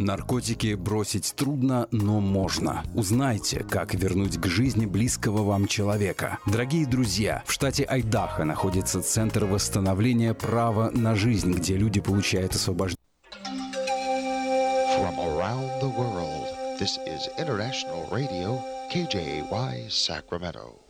Наркотики бросить трудно, но можно. Узнайте, как вернуть к жизни близкого вам человека. Дорогие друзья, в штате Айдахо находится Центр восстановления права на жизнь, где люди получают освобождение. KJY, Sacramento.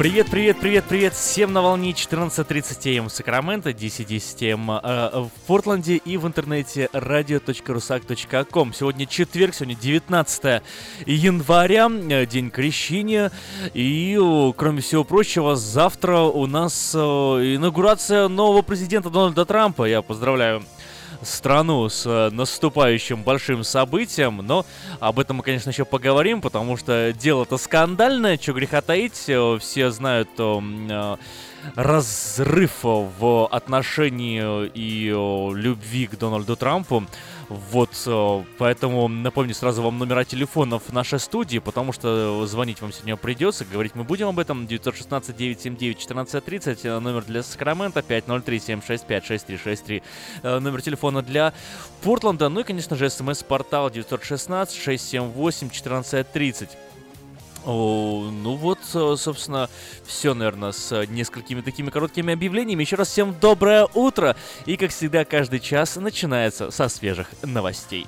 Привет, привет, привет, привет всем на волне 14.30 м Сакраменто, 10.10 м э, в Портленде и в интернете radio.rusak.com. Сегодня четверг, сегодня 19 января, э, день крещения. И, кроме всего прочего, завтра у нас э, инаугурация нового президента Дональда Трампа. Я поздравляю страну с э, наступающим большим событием, но об этом мы, конечно, еще поговорим, потому что дело-то скандальное, что греха таить, э, все знают э, разрыв в отношении и любви к Дональду Трампу. Вот, э, поэтому напомню сразу вам номера телефонов нашей студии, потому что звонить вам сегодня придется, говорить мы будем об этом. 916-979-1430, э, номер для Сакрамента 503-765-6363, э, номер телефона для Портленда, ну и, конечно же, смс-портал 916-678-1430. О, ну вот, собственно, все, наверное, с несколькими такими короткими объявлениями. Еще раз всем доброе утро! И, как всегда, каждый час начинается со свежих новостей.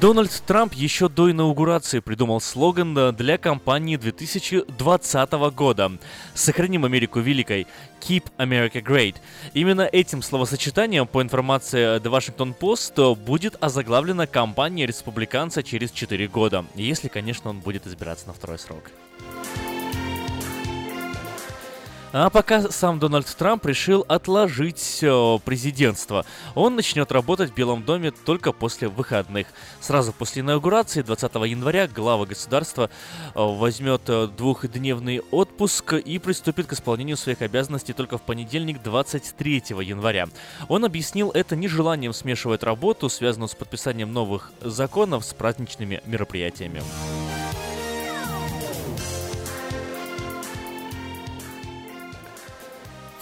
Дональд Трамп еще до инаугурации придумал слоган для кампании 2020 года «Сохраним Америку великой» «Keep America Great». Именно этим словосочетанием, по информации The Washington Post, будет озаглавлена кампания республиканца через 4 года, если, конечно, он будет избираться на второй срок. А пока сам Дональд Трамп решил отложить э, президентство. Он начнет работать в Белом доме только после выходных. Сразу после инаугурации 20 января глава государства э, возьмет э, двухдневный отпуск и приступит к исполнению своих обязанностей только в понедельник 23 января. Он объяснил это нежеланием смешивать работу, связанную с подписанием новых законов, с праздничными мероприятиями.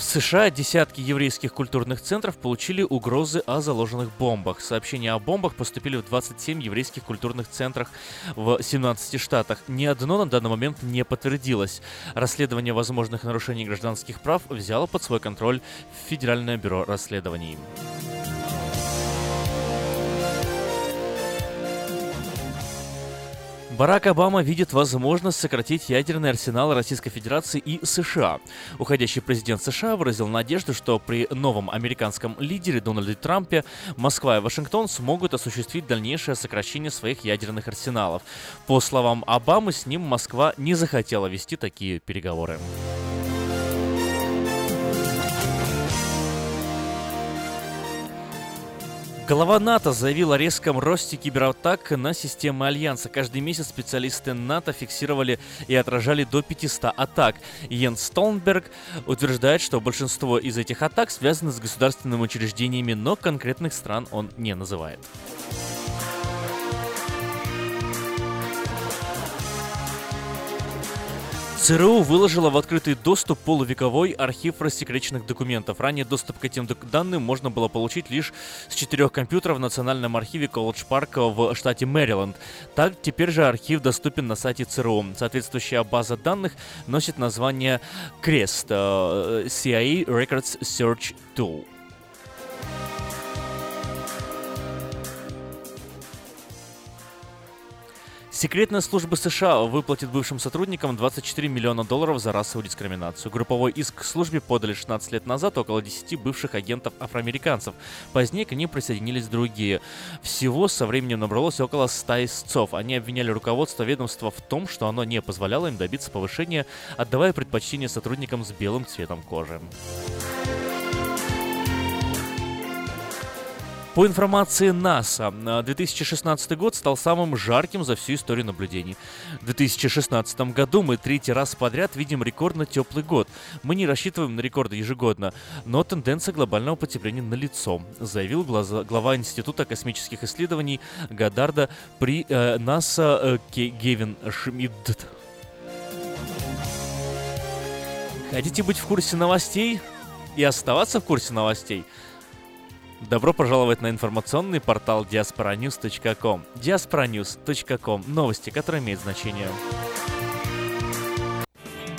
США десятки еврейских культурных центров получили угрозы о заложенных бомбах. Сообщения о бомбах поступили в 27 еврейских культурных центрах в 17 штатах. Ни одно на данный момент не подтвердилось. Расследование возможных нарушений гражданских прав взяло под свой контроль Федеральное бюро расследований. Барак Обама видит возможность сократить ядерный арсенал Российской Федерации и США. Уходящий президент США выразил надежду, что при новом американском лидере Дональде Трампе Москва и Вашингтон смогут осуществить дальнейшее сокращение своих ядерных арсеналов. По словам Обамы, с ним Москва не захотела вести такие переговоры. Глава НАТО заявил о резком росте кибератак на системы Альянса. Каждый месяц специалисты НАТО фиксировали и отражали до 500 атак. Йен Столнберг утверждает, что большинство из этих атак связаны с государственными учреждениями, но конкретных стран он не называет. ЦРУ выложила в открытый доступ полувековой архив рассекреченных документов. Ранее доступ к этим данным можно было получить лишь с четырех компьютеров в Национальном архиве Колледж Парка в штате Мэриленд. Так, теперь же архив доступен на сайте ЦРУ. Соответствующая база данных носит название CREST CIA Records Search Tool. Секретная служба США выплатит бывшим сотрудникам 24 миллиона долларов за расовую дискриминацию. Групповой иск к службе подали 16 лет назад около 10 бывших агентов афроамериканцев. Позднее к ним присоединились другие. Всего со временем набралось около 100 истцов. Они обвиняли руководство ведомства в том, что оно не позволяло им добиться повышения, отдавая предпочтение сотрудникам с белым цветом кожи. По информации НАСА, 2016 год стал самым жарким за всю историю наблюдений. В 2016 году мы третий раз подряд видим рекордно теплый год. Мы не рассчитываем на рекорды ежегодно, но тенденция глобального потепления налицо, заявил глава Института космических исследований Гадарда при э, НАСА э, Гевин Шмидт. Хотите быть в курсе новостей и оставаться в курсе новостей? Добро пожаловать на информационный портал diasporanews.com. diasporanews.com. Новости, которые имеют значение.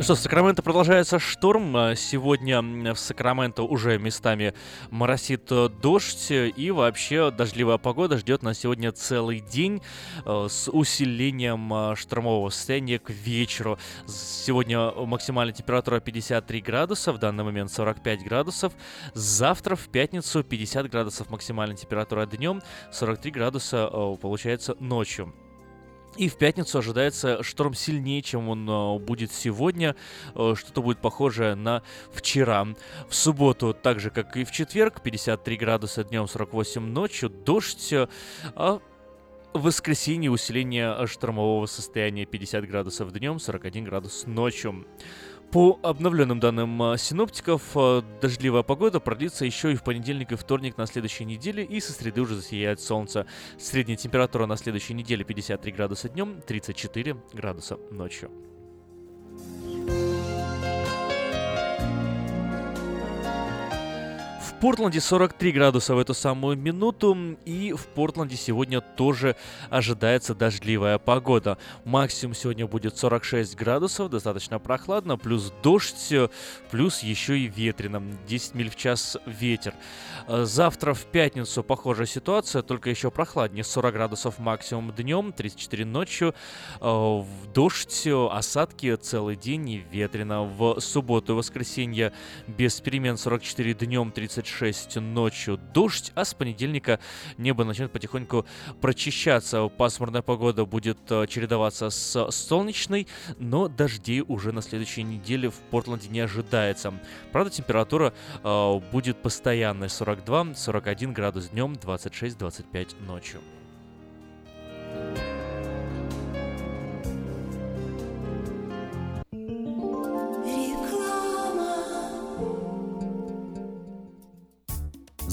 Ну что, в Сакраменто продолжается шторм. А Сегодня в Сакраменто уже местами моросит э, дождь. И вообще дождливая погода ждет нас сегодня целый день э, с усилением э, штормового состояния к вечеру. Сегодня максимальная температура 53 градуса, в данный момент 45 градусов. Завтра в пятницу 50 градусов максимальная температура днем, 43 градуса получается ночью. И в пятницу ожидается шторм сильнее, чем он э, будет сегодня. Э, что-то будет похожее на вчера. В субботу, так же как и в четверг, 53 градуса днем, 48 ночью, дождь. Э, а в воскресенье усиление штормового состояния 50 градусов днем, 41 градус ночью. По обновленным данным а, синоптиков, а, дождливая погода продлится еще и в понедельник и вторник на следующей неделе, и со среды уже засияет солнце. Средняя температура на следующей неделе 53 градуса днем, 34 градуса ночью. Портленде 43 градуса в эту самую минуту, и в Портленде сегодня тоже ожидается дождливая погода. Максимум сегодня будет 46 градусов, достаточно прохладно, плюс дождь, плюс еще и ветрено, 10 миль в час ветер. Завтра в пятницу похожая ситуация, только еще прохладнее, 40 градусов максимум днем, 34 ночью, дождь, осадки целый день и ветрено. В субботу и воскресенье без перемен 44 днем, 36 6 ночью дождь, а с понедельника небо начнет потихоньку прочищаться. Пасмурная погода будет э, чередоваться с солнечной, но дождей уже на следующей неделе в Портленде не ожидается. Правда, температура э, будет постоянной 42-41 градус днем, 26-25 ночью.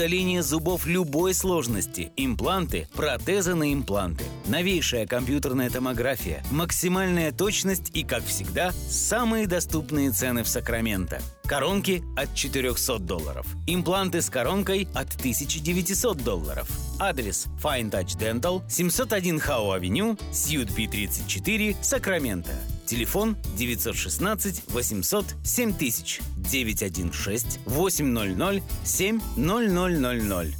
удаление зубов любой сложности, импланты, протезы на импланты, новейшая компьютерная томография, максимальная точность и, как всегда, самые доступные цены в Сакраменто. Коронки от 400 долларов. Импланты с коронкой от 1900 долларов. Адрес Fine Touch Dental, 701 Хау Авеню, Сьют Би 34, Сакраменто. Телефон 916 800 7000 916 800 7000.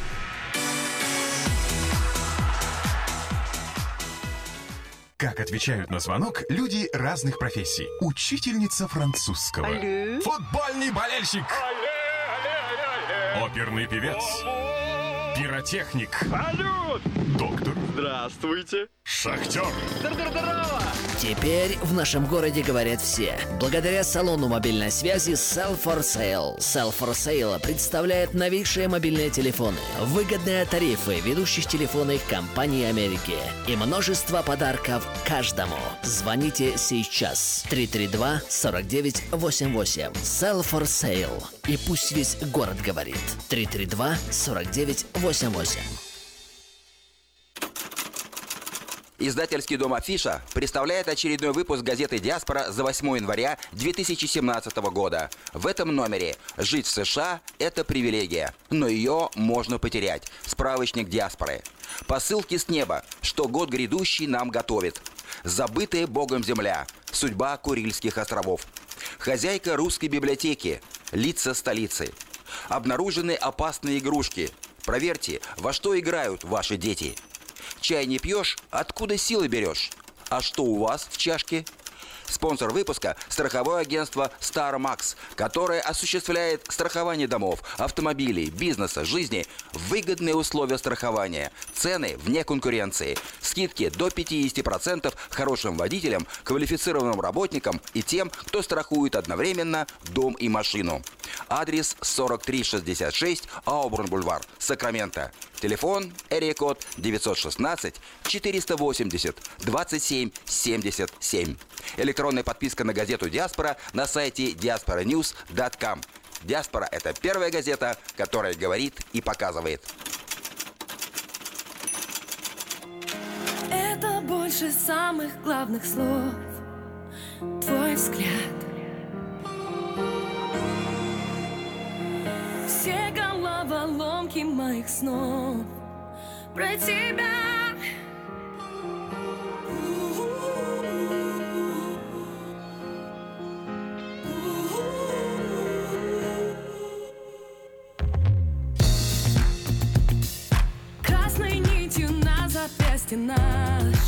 Как отвечают на звонок люди разных профессий. Учительница французского. Алле. Футбольный болельщик. Алле, алле, Оперный певец. Пиротехник. Салют! Доктор. Здравствуйте. Шахтер. Теперь в нашем городе говорят все. Благодаря салону мобильной связи Sell for Sale. Sell for Sale представляет новейшие мобильные телефоны, выгодные тарифы ведущих телефонных компаний Америки и множество подарков каждому. Звоните сейчас. 332-4988. Sell for Sale. И пусть весь город говорит. 332-4988. Издательский дом «Афиша» представляет очередной выпуск газеты «Диаспора» за 8 января 2017 года. В этом номере «Жить в США – это привилегия, но ее можно потерять». Справочник «Диаспоры». Посылки с неба, что год грядущий нам готовит. Забытая Богом земля. Судьба Курильских островов. Хозяйка русской библиотеки. Лица столицы. Обнаружены опасные игрушки. Проверьте, во что играют ваши дети. Чай не пьешь, откуда силы берешь? А что у вас в чашке? Спонсор выпуска – страховое агентство Max, которое осуществляет страхование домов, автомобилей, бизнеса, жизни выгодные условия страхования, цены вне конкуренции, скидки до 50% хорошим водителям, квалифицированным работникам и тем, кто страхует одновременно дом и машину. Адрес 4366 Аубурн Бульвар, Сакраменто. Телефон Эрия код 916 480 27 77. Электронная подписка на газету «Диаспора» на сайте diasporanews.com. «Диаспора» — это первая газета, которая говорит и показывает. Это больше самых главных слов Твой взгляд Все головоломки моих снов Про тебя запястье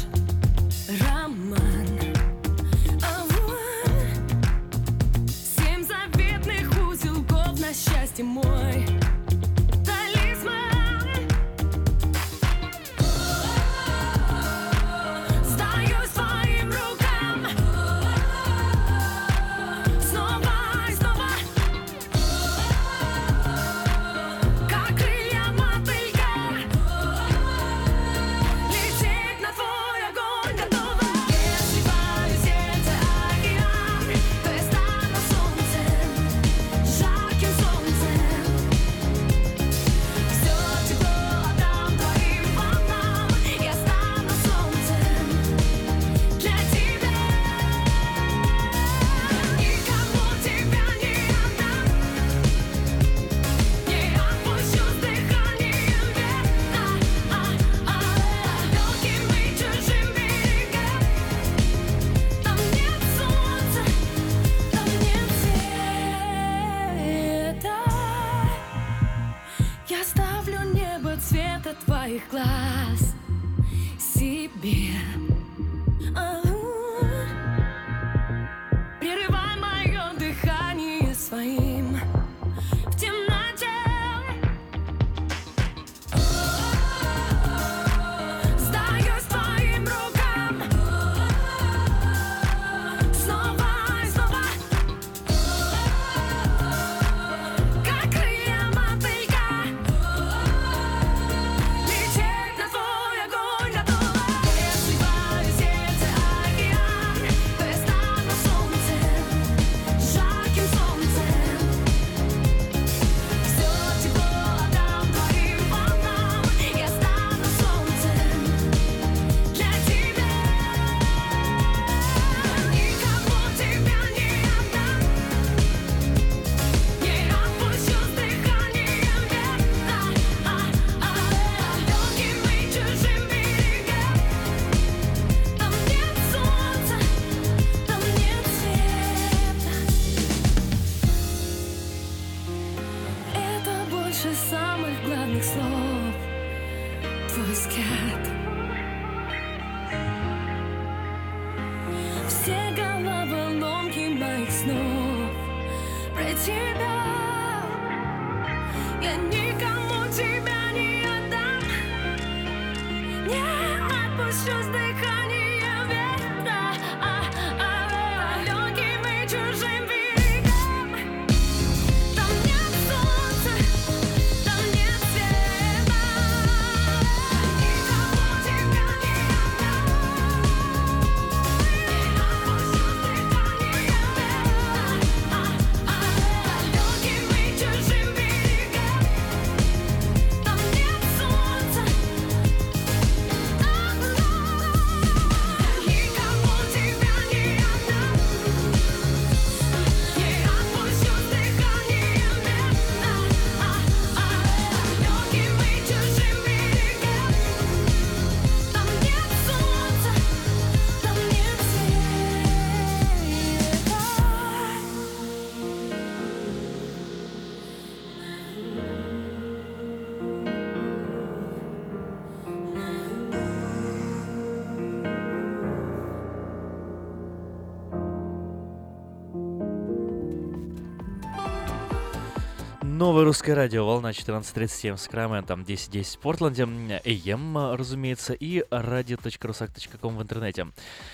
Новое русское радио, волна 14.37 с Сакраментом, 10.10 в Портленде, AM, разумеется, и radio.rusak.com в интернете.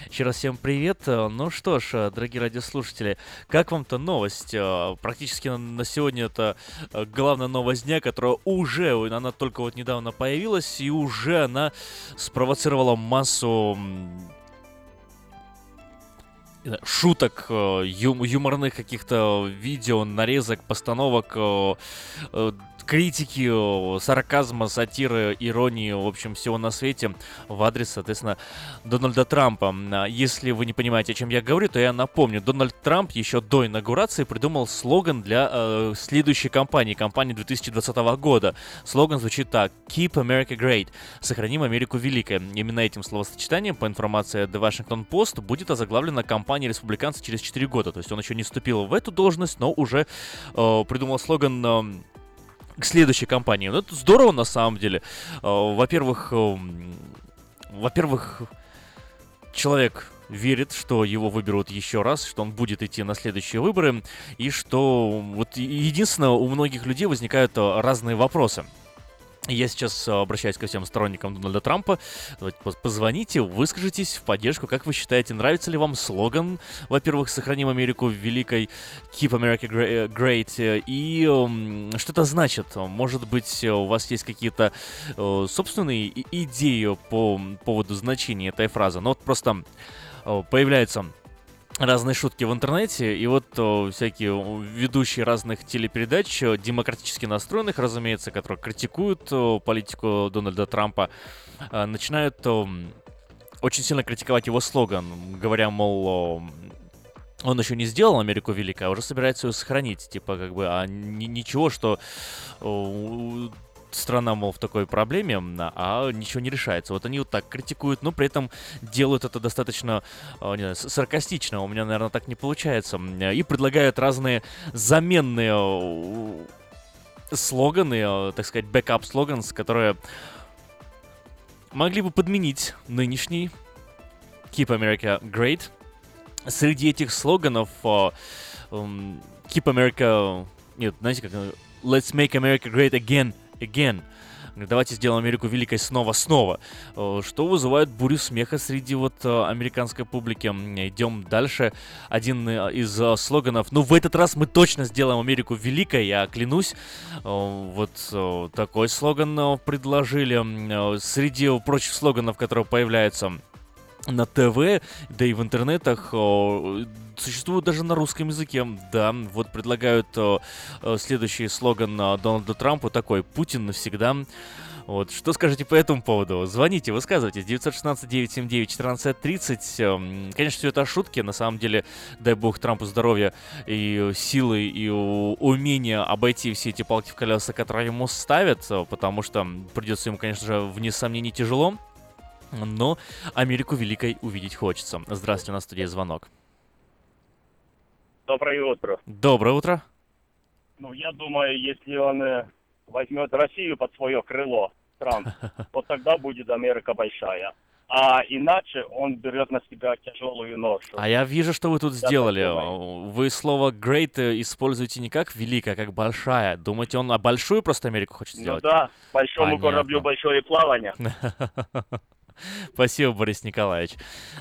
Еще раз всем привет. Ну что ж, дорогие радиослушатели, как вам-то новость? Э, Практически на- сегодня это э, главная новость дня, которая уже, она только вот недавно появилась, и уже она спровоцировала массу шуток, э, ю- юморных каких-то видео, нарезок, постановок, э, э, критики, э, сарказма, сатиры, иронии, в общем, всего на свете в адрес, соответственно, Дональда Трампа. А Если вы не понимаете, о чем я говорю, то я напомню. Дональд Трамп еще до инаугурации придумал слоган для э, следующей кампании, кампании 2020 года. Слоган звучит так. Keep America Great. Сохраним Америку великой. Именно этим словосочетанием, по информации The Washington Post, будет озаглавлена кампания республиканцев через 4 года. То есть он еще не вступил в эту должность, но уже э, придумал слоган э, к следующей кампании. Ну, это здорово на самом деле. Э, Во-первых, эм, во-первых, человек верит, что его выберут еще раз, что он будет идти на следующие выборы, и что вот единственное, у многих людей возникают э, разные вопросы. Я сейчас э, обращаюсь ко всем сторонникам Дональда Трампа. Позвоните, выскажитесь в поддержку. Как вы считаете, нравится ли вам слоган, во-первых, «Сохраним Америку великой», «Keep America э, Great», э, и эм, что это значит? Может быть, у вас есть какие-то собственные идеи по поводу значения этой фразы? Ну вот просто появляется разные шутки в интернете, и вот о, всякие ведущие разных телепередач, демократически настроенных, разумеется, которые критикуют о, политику Дональда Трампа, э, начинают о, очень сильно критиковать его слоган, говоря, мол, о, он еще не сделал Америку великой, а уже собирается ее сохранить. Типа, как бы, а ни- ничего, что страна, мол, в такой проблеме, а ничего не решается. Вот они вот так критикуют, но при этом делают это достаточно э, не знаю, саркастично. У меня, наверное, так не получается. М, И предлагают разные заменные э, слоганы, э, так сказать, backup slogans, которые могли бы подменить нынешний Keep America Great. Среди этих слоганов э, м, Keep America... Нет, знаете как? э, Let's make America great again, again. Давайте сделаем Америку великой снова-снова. Э, Что вызывает бурю смеха среди вот э, американской публики. Идем дальше. Один э, из слоганов. Ну, в этот раз мы точно сделаем Америку великой, я клянусь. Вот такой слоган предложили. Среди прочих слоганов, которые появляются на ТВ, да и в интернетах существуют даже на русском языке. Да, вот предлагают э, следующий слоган э, Дональду Трампу такой «Путин навсегда». Вот, что скажете по этому поводу? Звоните, высказывайтесь. 916-979-1430. Эм, Конечно, все это шутки. На самом деле, дай бог Трампу здоровья и силы, и умения обойти все эти палки в колеса, которые ему ставят, э, потому что придется ему, конечно же, вне сомнений тяжело. Но Америку великой увидеть хочется. Здравствуйте, на студии звонок. Доброе утро. Доброе утро. Ну, я думаю, если он э, возьмет Россию под свое крыло, Трамп, вот тогда будет Америка большая. А иначе он берет на себя тяжелую ношу. А я вижу, что вы тут Я сделали. думаю. Вы слово great используете не как великая, а как большая. Думаете, он а большую просто Америку хочет Ну сделать? да, большому Понятно. кораблю большое плавание. Спасибо, Борис Николаевич.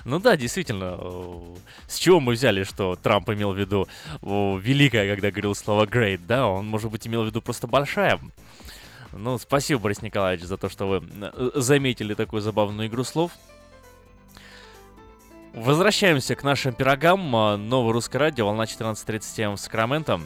Ну да, действительно, э, с чего мы взяли, что Трамп имел в виду о, великая, когда говорил слово great, да? Он, может быть, имел в виду просто большая. Ну, спасибо, Борис Николаевич, за то, что вы э, заметили такую забавную игру слов. Возвращаемся к нашим пирогам. А, Новое русское радио, волна 14.37 М в Сакраменто,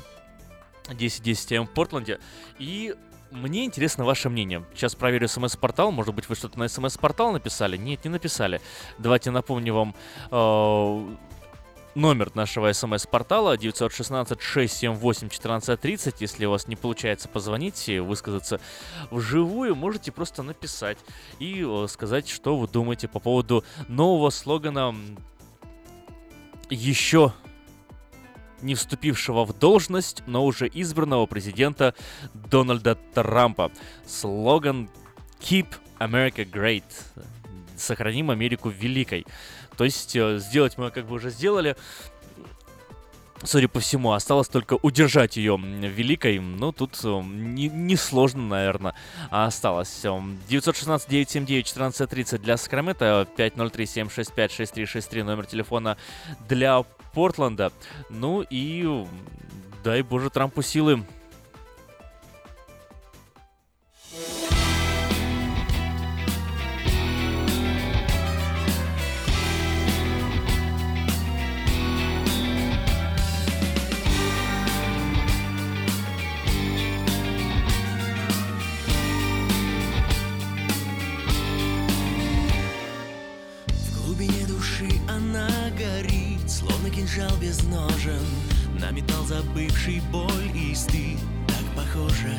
10.10 М в Портленде. И мне интересно ваше мнение. Сейчас проверю смс-портал. Может быть, вы что-то на смс-портал написали? Нет, не написали. Давайте напомню вам э, номер нашего смс-портала 916-678-1430. Если у вас не получается позвонить и высказаться вживую, можете просто написать и э, сказать, что вы думаете по поводу нового слогана еще не вступившего в должность, но уже избранного президента Дональда Трампа. Слоган Keep America Great. Сохраним Америку великой. То есть э, сделать мы как бы уже сделали. Судя по всему, осталось только удержать ее великой. Ну, тут э, не, не сложно, наверное, а осталось. 916-979-1430 для Сакрамента, 503-765-6363 номер телефона для Портленда. Ну и дай боже Трампу силы. Кинжал без ножен На металл забывший боль и стыд, так похоже.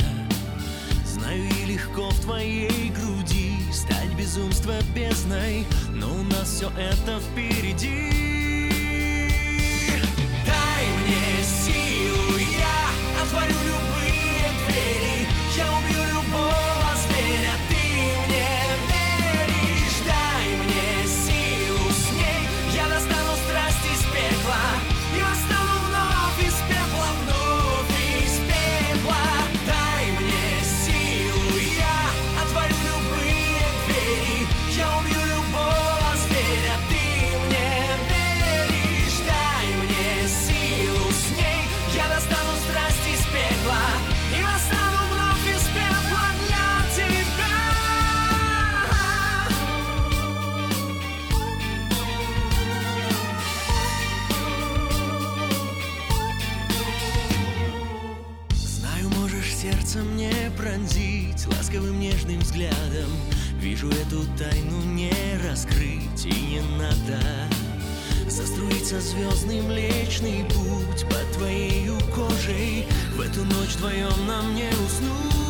Знаю и легко в твоей груди стать безумство бездной Но у нас все это впереди взглядом. Вижу эту тайну не раскрыть И не надо Заструится звездный млечный путь Под твоею кожей. В эту ночь вдвоем нам не уснуть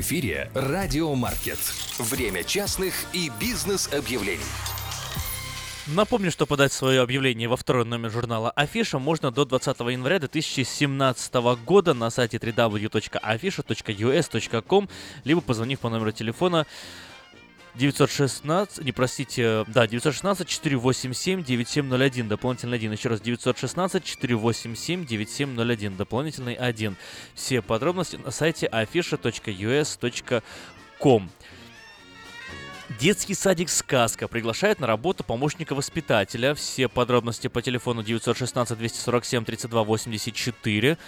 Эфире Радиомаркет. Время частных и бизнес-объявлений. Напомню, что подать свое объявление во второй номер журнала Афиша можно до 20 января 2017 года на сайте www.afisha.us.com либо позвонив по номеру телефона 916, не простите, да, 916-487-9701, дополнительный 1. Еще раз, 916-487-9701, дополнительный 1. Все подробности на сайте afisha.us.com. Детский садик «Сказка» приглашает на работу помощника воспитателя. Все подробности по телефону 916-247-3284.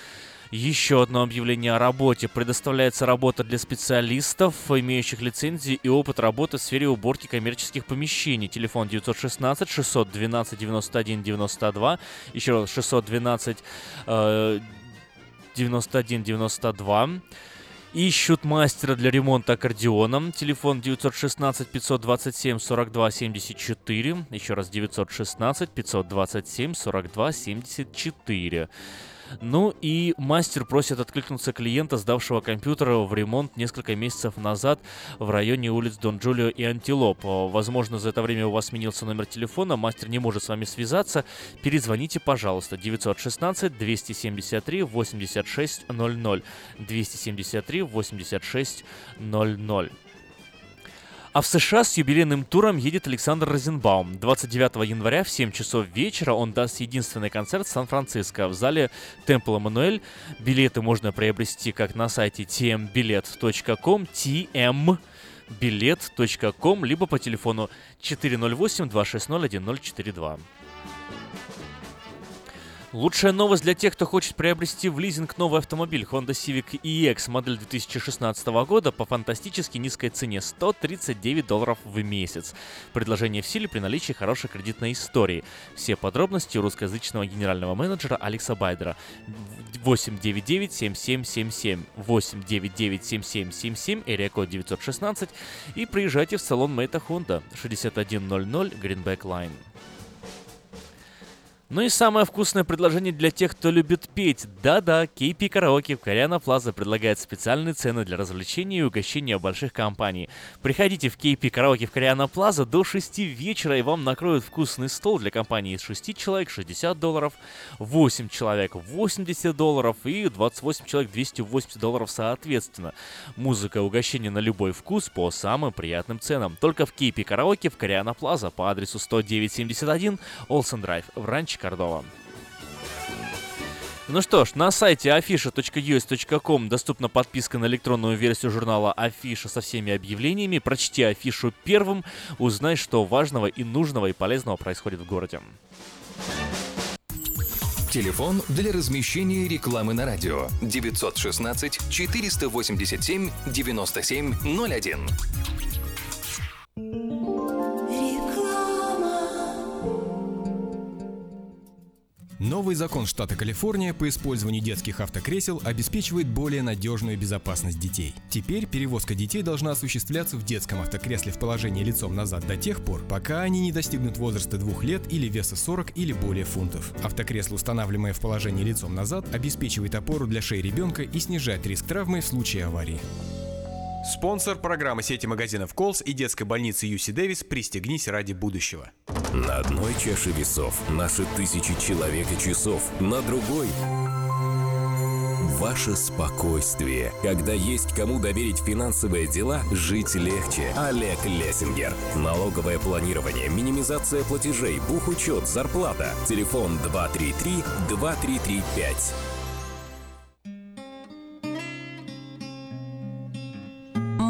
Еще одно объявление о работе. Предоставляется работа для специалистов, имеющих лицензии и опыт работы в сфере уборки коммерческих помещений. Телефон 916 612 91 92. Еще раз 612 э, 91 92. Ищут мастера для ремонта аккордеона. Телефон 916 527 42 74. Еще раз 916 527 42 74. Ну и мастер просит откликнуться клиента, сдавшего компьютер в ремонт несколько месяцев назад в районе улиц Дон Джулио и Антилоп. Возможно, за это время у вас сменился номер телефона, мастер не может с вами связаться. Перезвоните, пожалуйста, 916 273 86 00 273 86 00. А в США с юбилейным туром едет Александр Розенбаум. 29 января в 7 часов вечера он даст единственный концерт в Сан-Франциско в зале Темпл Эммануэль. Билеты можно приобрести как на сайте tmbilet.com, tm билет.ком, либо по телефону 408-260-1042. Лучшая новость для тех, кто хочет приобрести в лизинг новый автомобиль Honda Civic EX модель 2016 года по фантастически низкой цене 139 долларов в месяц. Предложение в силе при наличии хорошей кредитной истории. Все подробности у русскоязычного генерального менеджера Алекса Байдера 899-7777 899-7777 эрия код 916 и приезжайте в салон Мэйта Honda 6100 Greenback Line. Ну и самое вкусное предложение для тех, кто любит петь. Да-да, KP Караоке в Кориана Плаза предлагает специальные цены для развлечений и угощения больших компаний. Приходите в KP Караоке в Кориана Плаза до 6 вечера и вам накроют вкусный стол для компании из 6 человек 60 долларов, 8 человек 80 долларов и 28 человек 280 долларов соответственно. Музыка и угощение на любой вкус по самым приятным ценам. Только в KP Караоке в Кориана Плаза по адресу 10971 Олсен Драйв в Ранче Кордова. Ну что ж, на сайте afisha.us.com доступна подписка на электронную версию журнала Афиша со всеми объявлениями. Прочти афишу первым, узнай, что важного и нужного и полезного происходит в городе. Телефон для размещения рекламы на радио 916 487 9701. Новый закон штата Калифорния по использованию детских автокресел обеспечивает более надежную безопасность детей. Теперь перевозка детей должна осуществляться в детском автокресле в положении лицом назад до тех пор, пока они не достигнут возраста двух лет или веса 40 или более фунтов. Автокресло, устанавливаемое в положении лицом назад, обеспечивает опору для шеи ребенка и снижает риск травмы в случае аварии. Спонсор программы сети магазинов Колс и детской больницы Юси Дэвис «Пристегнись ради будущего». На одной чаше весов наши тысячи человек и часов, на другой Ваше спокойствие. Когда есть кому доверить финансовые дела, жить легче. Олег Лессингер. Налоговое планирование, минимизация платежей, бухучет, зарплата. Телефон 233-2335.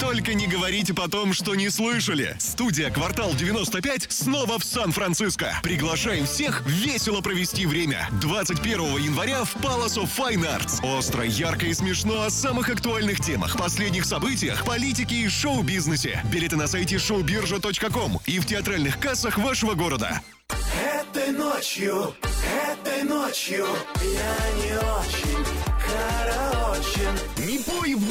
Только не говорите потом, что не слышали. Студия «Квартал 95» снова в Сан-Франциско. Приглашаем всех весело провести время. 21 января в Palace of Fine Arts. Остро, ярко и смешно о самых актуальных темах, последних событиях, политике и шоу-бизнесе. Билеты на сайте showbirja.com и в театральных кассах вашего города. Этой ночью, этой ночью я не очень караочен.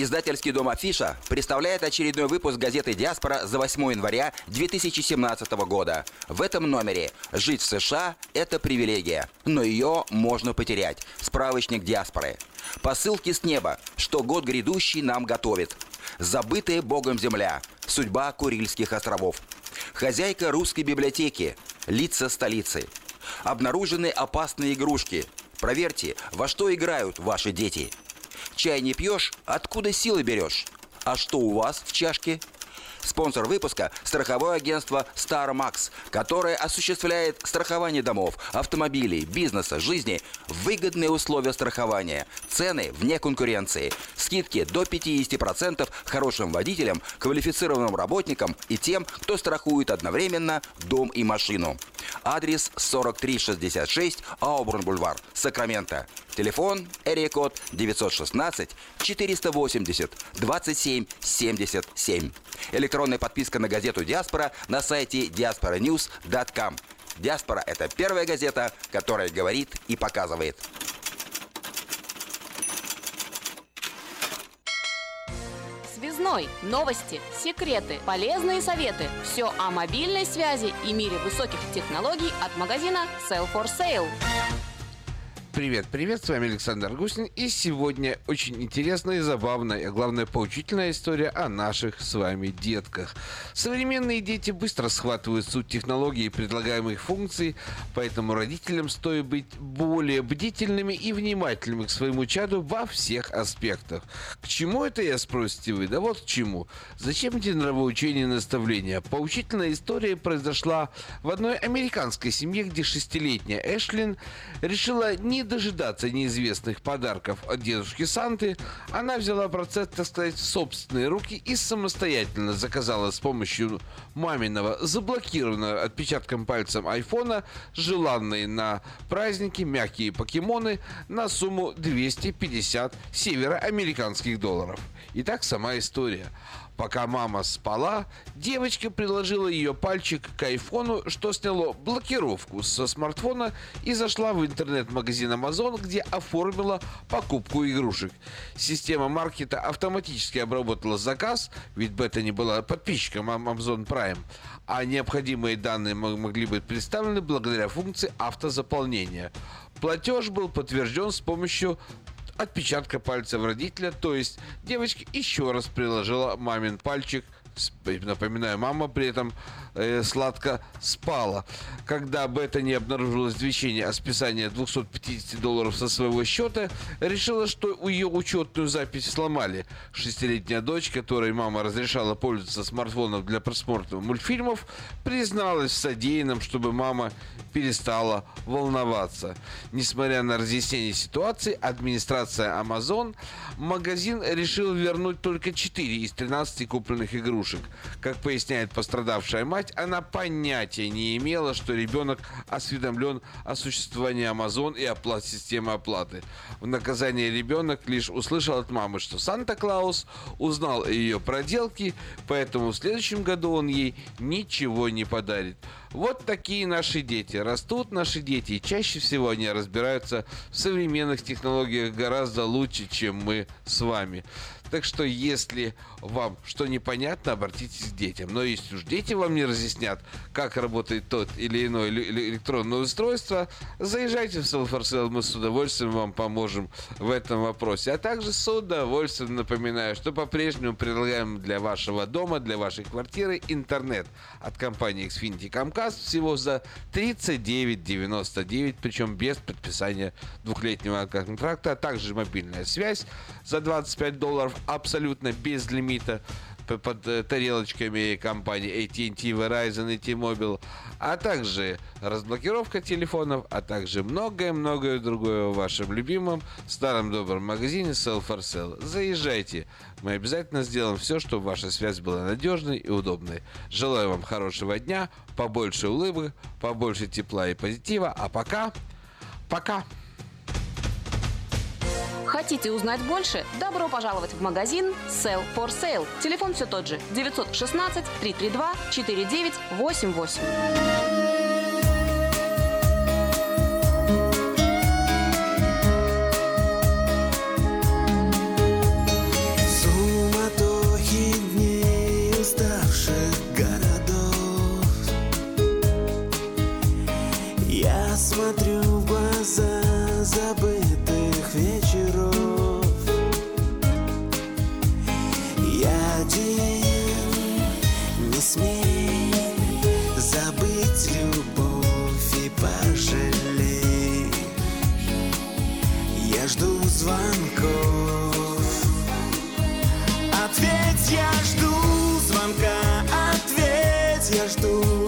Издательский дом «Афиша» представляет очередной выпуск газеты «Диаспора» за 8 января 2017 года. В этом номере «Жить в США – это привилегия, но ее можно потерять». Справочник «Диаспоры». Посылки с неба, что год грядущий нам готовит. Забытая Богом земля. Судьба Курильских островов. Хозяйка русской библиотеки. Лица столицы. Обнаружены опасные игрушки. Проверьте, во что играют ваши дети. Чай не пьешь, откуда силы берешь? А что у вас в чашке? Спонсор выпуска – страховое агентство StarMax, которое осуществляет страхование домов, автомобилей, бизнеса, жизни, выгодные условия страхования, цены вне конкуренции, скидки до 50% хорошим водителям, квалифицированным работникам и тем, кто страхует одновременно дом и машину. Адрес 4366 Аубурн-Бульвар, Сакраменто. Телефон эрия код 916 480 27 77. Электронная подписка на газету «Диаспора» на сайте diasporanews.com. «Диаспора» — это первая газета, которая говорит и показывает. Связной. Новости, секреты, полезные советы. Все о мобильной связи и мире высоких технологий от магазина Sell for Sale. Привет, привет, с вами Александр Гусин, и сегодня очень интересная и забавная, а главное поучительная история о наших с вами детках. Современные дети быстро схватывают суть технологий и предлагаемых функций, поэтому родителям стоит быть более бдительными и внимательными к своему чаду во всех аспектах. К чему это, я спросите вы? Да вот к чему. Зачем эти нравоучения и наставления? Поучительная история произошла в одной американской семье, где шестилетняя Эшлин решила не дожидаться неизвестных подарков от дедушки Санты, она взяла процесс, так сказать, в собственные руки и самостоятельно заказала с помощью маминого заблокированного отпечатком пальцем айфона желанные на праздники мягкие покемоны на сумму 250 североамериканских долларов. Итак, сама история. Пока мама спала, девочка приложила ее пальчик к айфону, что сняло блокировку со смартфона и зашла в интернет-магазин Amazon, где оформила покупку игрушек. Система маркета автоматически обработала заказ, ведь Бета не была подписчиком Amazon Prime, а необходимые данные могли быть представлены благодаря функции автозаполнения. Платеж был подтвержден с помощью отпечатка пальцев родителя, то есть девочка еще раз приложила мамин пальчик Напоминаю, мама при этом э, сладко спала. Когда об этом не обнаружилось извещение о списании 250 долларов со своего счета, решила, что у ее учетную запись сломали. Шестилетняя дочь, которой мама разрешала пользоваться смартфоном для просмотра мультфильмов, призналась в содеянном, чтобы мама перестала волноваться. Несмотря на разъяснение ситуации, администрация Amazon магазин решил вернуть только 4 из 13 купленных игрушек. Как поясняет пострадавшая мать, она понятия не имела, что ребенок осведомлен о существовании Amazon и оплат системы оплаты. В наказание ребенок лишь услышал от мамы, что Санта-Клаус узнал о ее проделке, поэтому в следующем году он ей ничего не подарит. Вот такие наши дети. Растут наши дети, и чаще всего они разбираются в современных технологиях гораздо лучше, чем мы с вами. Так что, если вам что непонятно, обратитесь к детям. Но если уж дети вам не разъяснят, как работает тот или иное электронное устройство, заезжайте в Селфорсел, мы с удовольствием вам поможем в этом вопросе. А также с удовольствием напоминаю, что по-прежнему предлагаем для вашего дома, для вашей квартиры интернет от компании Xfinity Comcast всего за 39,99, причем без подписания двухлетнего контракта, а также мобильная связь за 25 долларов абсолютно без лимита под э, тарелочками компании AT&T, Verizon и T-Mobile, а также разблокировка телефонов, а также многое-многое другое в вашем любимом старом добром магазине Sell for Sale. Заезжайте, мы обязательно сделаем все, чтобы ваша связь была надежной и удобной. Желаю вам хорошего дня, побольше улыбок, побольше тепла и позитива, а пока, пока! Хотите узнать больше? Добро пожаловать в магазин Sell for Sale. Телефон все тот же 916 332 4988. Суматохи дней уставших городов Я смотрю в глаза забытых звонков. Ответь, я жду звонка Ответь, я жду.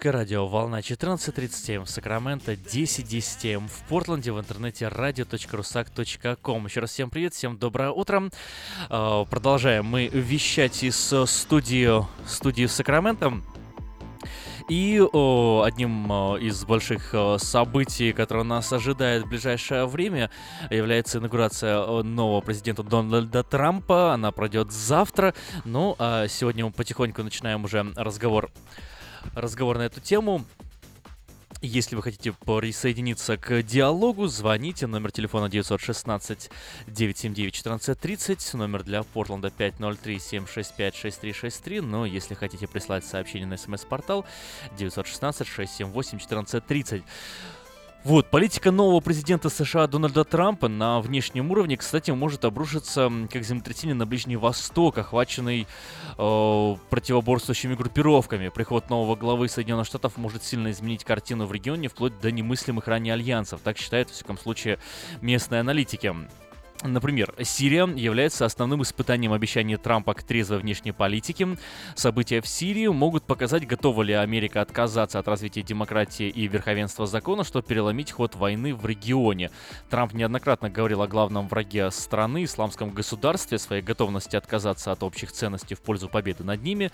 Русское радио, волна 14.37 в Сакраменто, 10.10 м в Портленде, в интернете radio.rusak.com. Еще раз всем привет, всем доброе утро. Э, Продолжаем мы вещать из э, студии, студии в Сакраменто. И о, одним о, из больших о, событий, которое нас ожидает в ближайшее время, является инаугурация нового президента Дональда Трампа. Она пройдет завтра. Ну, а сегодня мы потихоньку начинаем уже разговор, разговор на эту тему. Если вы хотите присоединиться к диалогу, звоните. Номер телефона 916-979-1430. Номер для Портленда 503-765-6363. Но если хотите прислать сообщение на смс-портал 916-678-1430. Вот, политика нового президента США Дональда Трампа на внешнем уровне, кстати, может обрушиться как землетрясение на Ближний Восток, охваченный э, противоборствующими группировками. Приход нового главы Соединенных Штатов может сильно изменить картину в регионе, вплоть до немыслимых ранее альянсов. Так считают, во всяком случае, местные аналитики. Например, Сирия является основным испытанием обещаний Трампа к трезвой внешней политике. События в Сирии могут показать, готова ли Америка отказаться от развития демократии и верховенства закона, чтобы переломить ход войны в регионе. Трамп неоднократно говорил о главном враге страны, исламском государстве, своей готовности отказаться от общих ценностей в пользу победы над ними.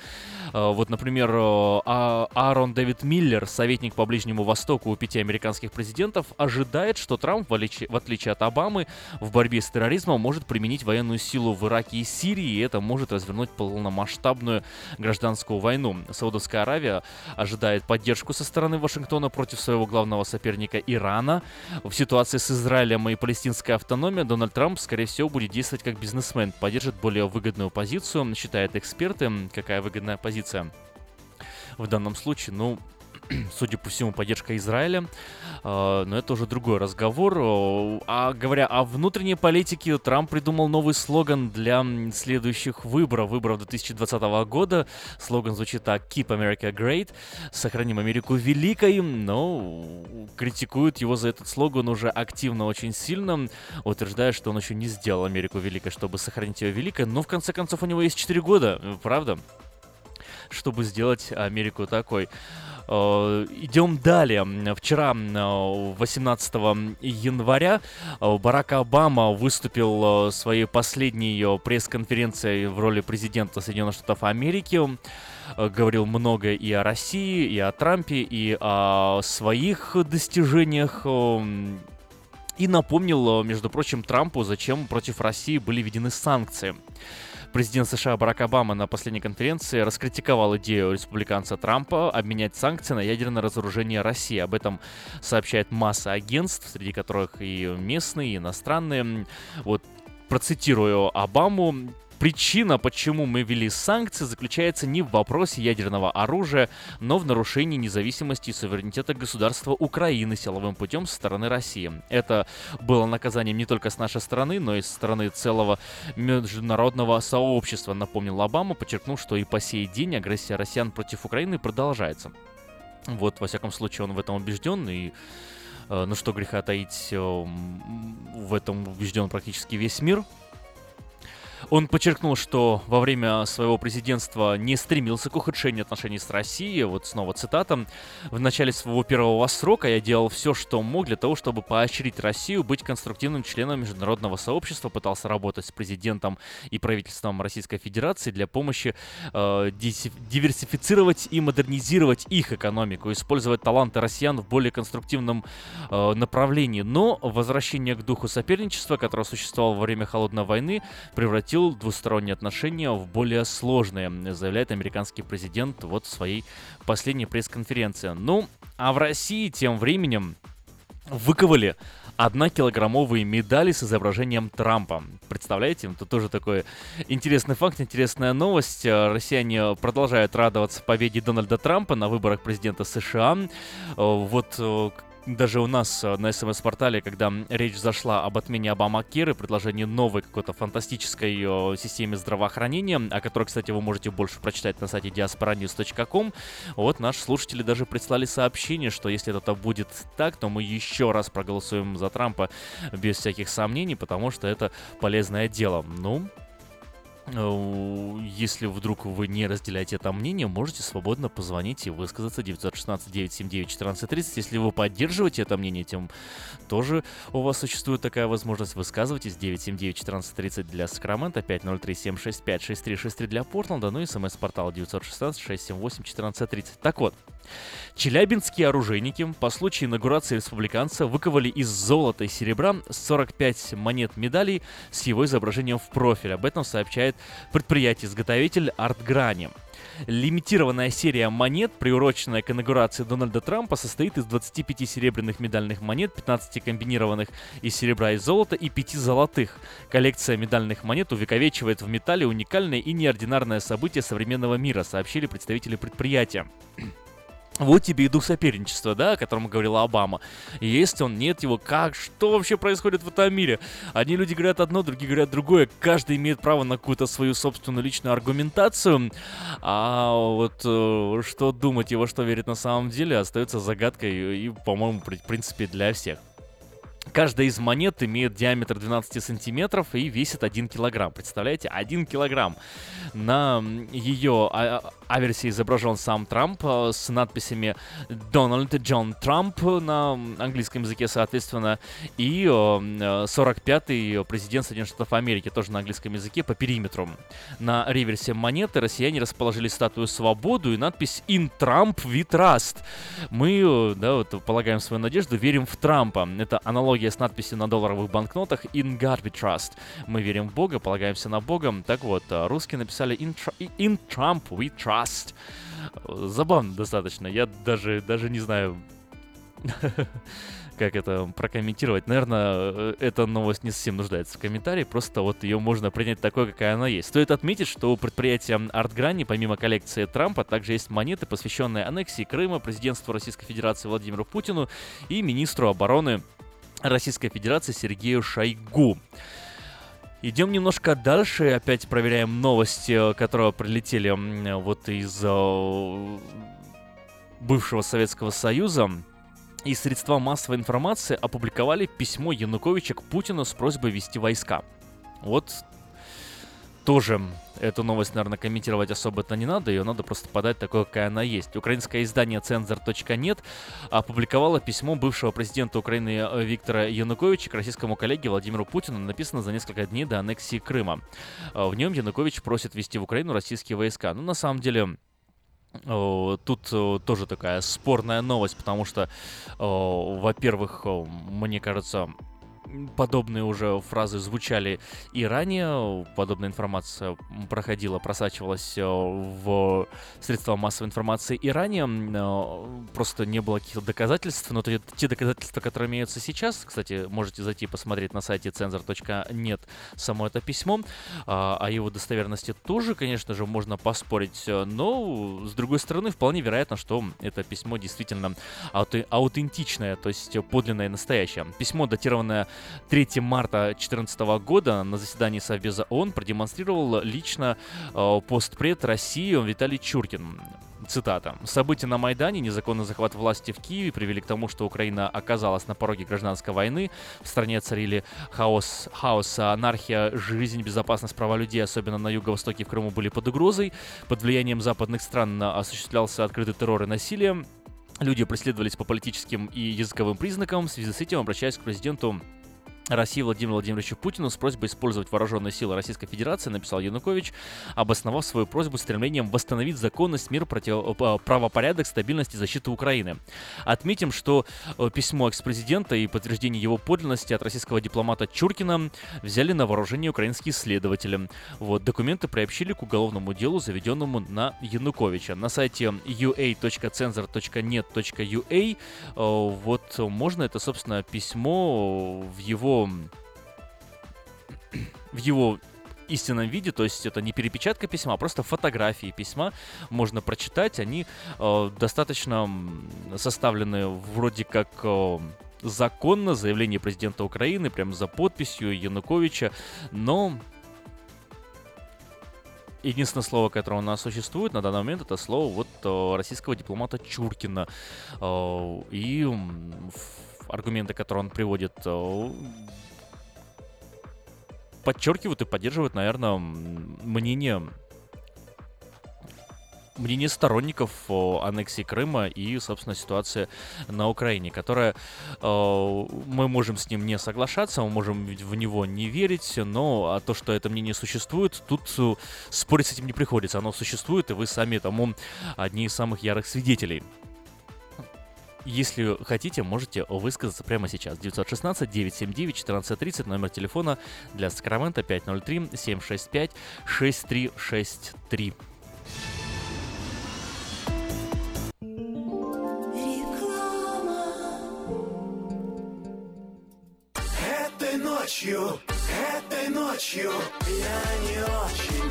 Э, Вот, например, э, А- Аарон Дэвид Миллер, советник по Ближнему Востоку у пяти американских президентов, ожидает, что Трамп, в отличие от Обамы, в борьбе с терроризма может применить военную силу в Ираке и Сирии, и это может развернуть полномасштабную гражданскую войну. Саудовская Аравия ожидает поддержку со стороны Вашингтона против своего главного соперника Ирана. В ситуации с Израилем и палестинской автономией Дональд Трамп, скорее всего, будет действовать как бизнесмен, поддержит более выгодную позицию, считают эксперты. Какая выгодная позиция? В данном случае, ну, судя по всему, поддержка Израиля. Э, Но это уже другой разговор. А говоря о внутренней политике, Трамп придумал новый слоган для следующих выборов, выборов 2020 года. Слоган звучит так «Keep America Great», «Сохраним Америку великой», но критикуют его за этот слоган уже активно очень сильно, утверждая, что он еще не сделал Америку великой, чтобы сохранить ее великой, но в конце концов у него есть 4 года, правда? Чтобы сделать Америку такой. Э, Идем далее. Вчера, э, 18 января, э, Барак Обама выступил э, своей последней э, пресс-конференцией в роли президента Соединенных Штатов Америки. Э, Говорил много и о России, и о Трампе, и о своих достижениях. э, И напомнил, э, между прочим, Трампу, зачем против России были введены санкции. Президент США Барак Обама на последней конференции раскритиковал идею республиканца Трампа обменять санкции на ядерное разоружение России. Об этом сообщает масса агентств, среди которых и местные, и иностранные. Вот процитирую Обаму. Причина, почему мы ввели санкции, заключается не в вопросе ядерного оружия, но в нарушении независимости и суверенитета государства Украины силовым путем со стороны России. Это было наказанием не только с нашей стороны, но и со стороны целого международного сообщества, напомнил Обама, подчеркнув, что и по сей день агрессия россиян против Украины продолжается. Вот, во всяком случае, он в этом убежден, и э, ну что греха таить, э, в этом убежден практически весь мир. Он подчеркнул, что во время своего президентства не стремился к ухудшению отношений с Россией. Вот снова цитата. «В начале своего первого срока я делал все, что мог для того, чтобы поощрить Россию быть конструктивным членом международного сообщества, пытался работать с президентом и правительством Российской Федерации для помощи э, диверсифицировать и модернизировать их экономику, использовать таланты россиян в более конструктивном э, направлении. Но возвращение к духу соперничества, которое существовало во время Холодной войны, превратил двусторонние отношения в более сложные, заявляет американский президент вот в своей последней пресс-конференции. Ну, а в России тем временем выковали однокилограммовые медали с изображением Трампа. Представляете? Это тоже такой интересный факт, интересная новость. Э, Россияне продолжают радоваться победе Дональда Трампа на выборах президента США. Э, Вот э, даже у нас э, на СМС-портале, когда речь зашла об отмене Обама Киры, предложении новой какой-то фантастической э, системе здравоохранения, о которой, кстати, вы можете больше прочитать на сайте diasporanews.com, вот наши слушатели даже прислали сообщение, что если это будет так, то мы еще раз проголосуем за Трампа без всяких сомнений, потому что это полезное дело. Ну, если вдруг вы не разделяете это мнение, можете свободно позвонить и высказаться 916-979-1430. Если вы поддерживаете это мнение, тем тоже у вас существует такая возможность. Высказывайтесь 979-1430 для Сакрамента, 503-765-6363 для Портленда, ну и смс-портал 916-678-1430. Так вот, Челябинские оружейники по случаю инаугурации республиканца выковали из золота и серебра 45 монет медалей с его изображением в профиль. Об этом сообщает предприятие-изготовитель Артграни. Лимитированная серия монет, приуроченная к инаугурации Дональда Трампа, состоит из 25 серебряных медальных монет, 15 комбинированных из серебра и золота и 5 золотых. Коллекция медальных монет увековечивает в металле уникальное и неординарное событие современного мира, сообщили представители предприятия. Вот тебе и дух соперничества, да, о котором говорила Обама. Есть он, нет его, как, что вообще происходит в этом мире? Одни люди говорят одно, другие говорят другое. Каждый имеет право на какую-то свою собственную личную аргументацию. А вот э, что думать и во что верить на самом деле остается загадкой и, по-моему, в принципе, для всех. Каждая из монет имеет диаметр 12 сантиметров и весит 1 килограмм. Представляете? 1 килограмм. На ее а- аверсе изображен сам Трамп э, с надписями Дональд Джон Трамп на английском языке, соответственно, и э, э, 45-й президент Соединенных Штатов Америки, тоже на английском языке, по периметру. На реверсе монеты россияне расположили статую свободу и надпись «In Trump we trust». Мы, э, да, вот, полагаем свою надежду, верим в Трампа. Это аналогия с надписью на долларовых банкнотах «In God we trust». Мы верим в Бога, полагаемся на Бога. Так вот, э, русские написали «In, Tr- in Trump we trust». Забавно достаточно. Я даже, даже не знаю, как это прокомментировать. Наверное, э, эта новость не совсем нуждается в комментарии, просто вот ее можно принять такой, какая она есть. Стоит отметить, что у предприятия ArtGrani, помимо коллекции Трампа, также есть монеты, президентству аннексии Крыма, президентству Российской Федерации Владимиру Путину и министру обороны Российской Федерации Сергею Шойгу. Идем немножко дальше, опять проверяем новости, которые прилетели вот из э, бывшего Советского Союза и средства массовой информации опубликовали письмо Януковича к Путину с просьбой вести войска. Вот тоже эту новость, наверное, комментировать особо-то не надо, ее надо просто подать такой, какая она есть. Украинское издание Цензор.нет опубликовало письмо бывшего президента Украины э, Виктора Януковича к российскому коллеге Владимиру Путину, написано за несколько дней до аннексии Крыма. В нем Янукович просит вести в Украину российские войска. Ну, на самом деле, Тут тоже такая спорная новость, потому что, во-первых, мне кажется, подобные уже фразы звучали и ранее, подобная информация проходила, просачивалась э, в средства массовой информации и ранее, э, просто не было каких-то доказательств, но те, те доказательства, которые имеются сейчас, кстати, можете зайти посмотреть на сайте cenzor.net само это письмо, а, о его достоверности тоже, конечно же, можно поспорить, но, с другой стороны, вполне вероятно, что это письмо действительно аутентичное, то есть подлинное и настоящее. Письмо, датированное 3 марта 2014 года на заседании Совбеза ООН продемонстрировал лично э, постпред России Виталий Чуркин. Цитата. «События на Майдане, незаконный захват власти в Киеве привели к тому, что Украина оказалась на пороге гражданской войны. В стране царили хаос, хаос, анархия, жизнь, безопасность, права людей, особенно на юго-востоке в Крыму, были под угрозой. Под влиянием западных стран осуществлялся открытый террор и насилие. Люди преследовались по политическим и языковым признакам. В связи с этим обращаясь к президенту России Владимиру Владимировичу Путину с просьбой использовать вооруженные силы Российской Федерации, написал Янукович, обосновав свою просьбу стремлением восстановить законность, мир, против... Э, правопорядок, стабильность и защиту Украины. Отметим, что э, письмо экс-президента и подтверждение его подлинности от российского дипломата Чуркина взяли на вооружение украинские следователи. Вот, документы приобщили к уголовному делу, заведенному на Януковича. На сайте ua.censor.net.ua э, вот можно это, собственно, письмо в его в его истинном виде, то есть это не перепечатка письма, а просто фотографии письма можно прочитать. Они э, достаточно составлены вроде как э, законно, заявление президента Украины, прям за подписью Януковича, но единственное слово, которое у нас существует на данный момент, это слово вот э, российского дипломата Чуркина. Э, и аргументы, которые он приводит, э, подчеркивают и поддерживают, наверное, мнение мнение сторонников аннексии Крыма и, собственно, ситуации на Украине, которая э, мы можем с ним не соглашаться, мы можем в него не верить, но а то, что это мнение существует, тут э, спорить с этим не приходится. Оно существует, и вы сами тому одни из самых ярых свидетелей. Если хотите, можете высказаться прямо сейчас. 916-979-1430, номер телефона для Сакрамента 503-765-6363. Этой ночью, этой ночью я не очень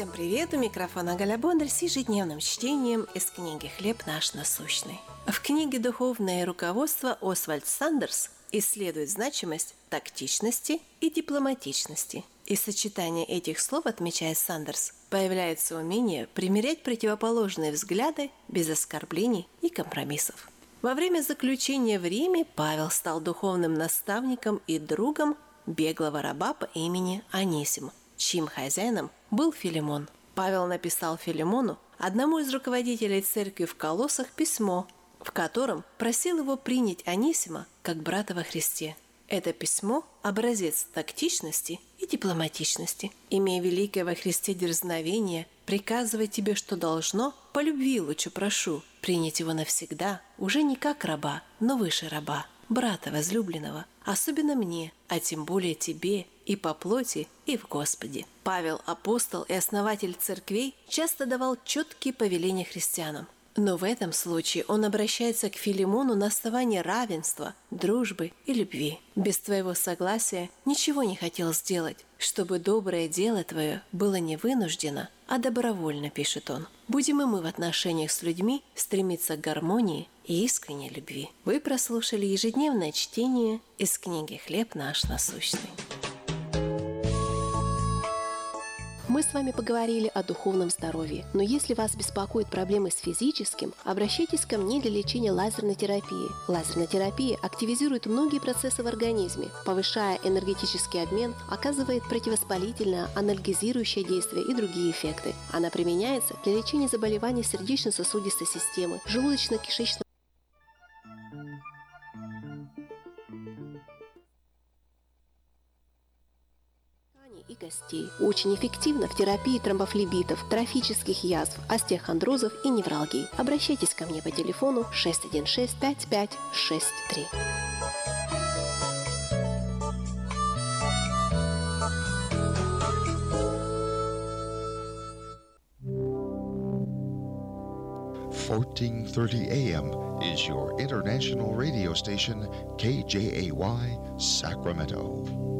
Всем привет! У микрофона Галя Бондарь с ежедневным чтением из книги «Хлеб наш насущный». В книге «Духовное руководство» Освальд Сандерс исследует значимость тактичности и дипломатичности. И сочетание этих слов, отмечает Сандерс, появляется умение примерять противоположные взгляды без оскорблений и компромиссов. Во время заключения в Риме Павел стал духовным наставником и другом беглого раба по имени Анисим, чьим хозяином был Филимон. Павел написал Филимону, одному из руководителей церкви в Колоссах, письмо, в котором просил его принять Анисима как брата во Христе. Это письмо – образец тактичности и дипломатичности, имея великое во Христе дерзновение, приказывать тебе, что должно, по любви лучше прошу, принять его навсегда, уже не как раба, но выше раба, брата возлюбленного, особенно мне, а тем более тебе, и по плоти, и в Господе. Павел, апостол и основатель церквей, часто давал четкие повеления христианам. Но в этом случае он обращается к Филимону на основании равенства, дружбы и любви. Без твоего согласия ничего не хотел сделать, чтобы доброе дело твое было не вынуждено, а добровольно, пишет он. Будем и мы в отношениях с людьми стремиться к гармонии и искренней любви. Вы прослушали ежедневное чтение из книги «Хлеб наш насущный». Мы с вами поговорили о духовном здоровье, но если вас беспокоят проблемы с физическим, обращайтесь ко мне для лечения лазерной терапии. Лазерная терапия активизирует многие процессы в организме, повышая энергетический обмен, оказывает противовоспалительное, анальгезирующее действие и другие эффекты. Она применяется для лечения заболеваний сердечно-сосудистой системы, желудочно-кишечного и гостей. Очень эффективно в терапии тромбофлебитов, трофических язв, остеохондрозов и невралгий. Обращайтесь ко мне по телефону 616 5563. Fourteen thirty AM is your international radio station KJAY Sacramento.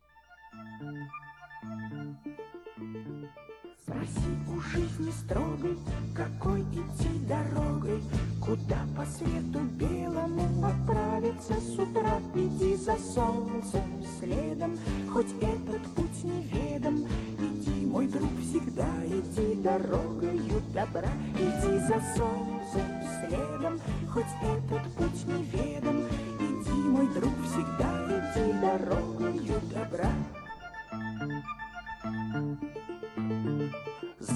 Спроси у жизни строгой, какой идти дорогой, Куда по свету белому отправиться с утра. Иди за солнцем следом, хоть этот путь неведом. Иди, мой друг, всегда иди дорогою добра. Иди за солнцем следом, хоть этот путь неведом. Иди, мой друг, всегда иди дорогою добра.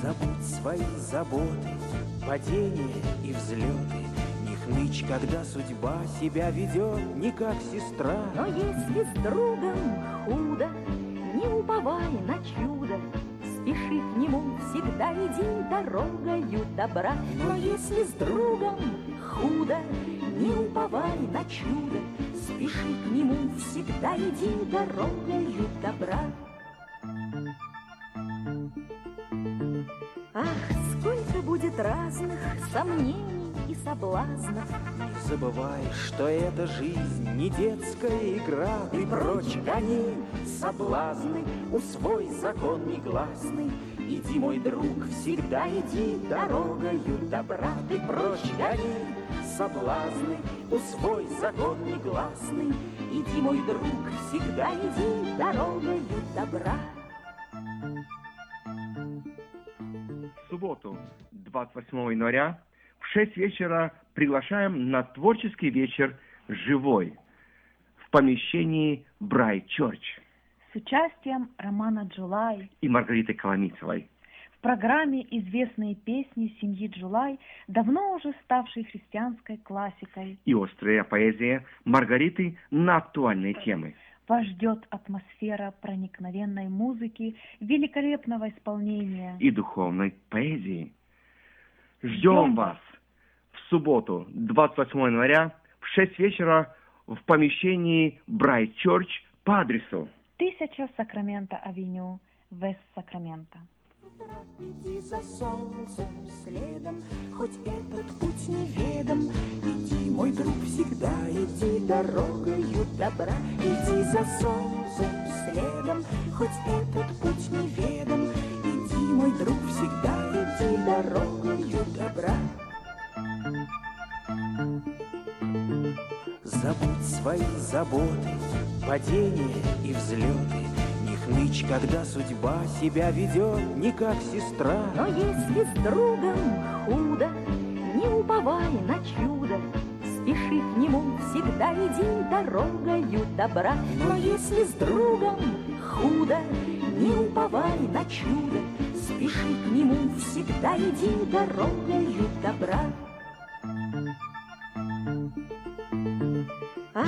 Забудь свои заботы, падения и взлеты, Не хнычь, когда судьба себя ведет не как сестра. Но если с другом худо, не уповай на чудо, Спеши к нему, всегда иди дорогою добра. Но если с другом худо, не уповай на чудо, Спеши к нему, всегда иди дорогою добра. Сомнений и соблазнов, Не забывай, что эта жизнь не детская игра. И прочь гони соблазны, усвой закон негласный. Иди, мой друг, всегда иди дорогою добра. Ты прочь гони соблазны, усвой закон негласный. Иди, мой друг, всегда иди дорогою добра. В субботу, 28 января, в 6 вечера приглашаем на творческий вечер «Живой» в помещении Брайт Чорч с участием Романа Джулай. и Маргариты Коломицевой. В программе известные песни семьи Джулай, давно уже ставшей христианской классикой. и острая поэзия Маргариты на актуальные темы. Вас ждет атмосфера проникновенной музыки, великолепного исполнения. и духовной поэзии. Ждем вас в субботу, 28 января, в 6 вечера в помещении Брайт Church по адресу 1000 Сакраменто-авеню, Вест Сакраменто. Иди за солнцем следом, хоть этот путь неведом. Иди, мой друг, всегда иди дорогою добра. Иди за солнцем следом, хоть этот путь неведом. Мой друг, всегда иди дорогою добра. Забудь свои заботы, падения и взлеты. Не хнычь, когда судьба себя ведет не как сестра. Но если с другом худо, не уповай на чудо, Спеши к нему, всегда иди дорогою добра. Но если с другом худо, не уповай на чудо, Спеши к нему, всегда иди дорогою добра. Ах,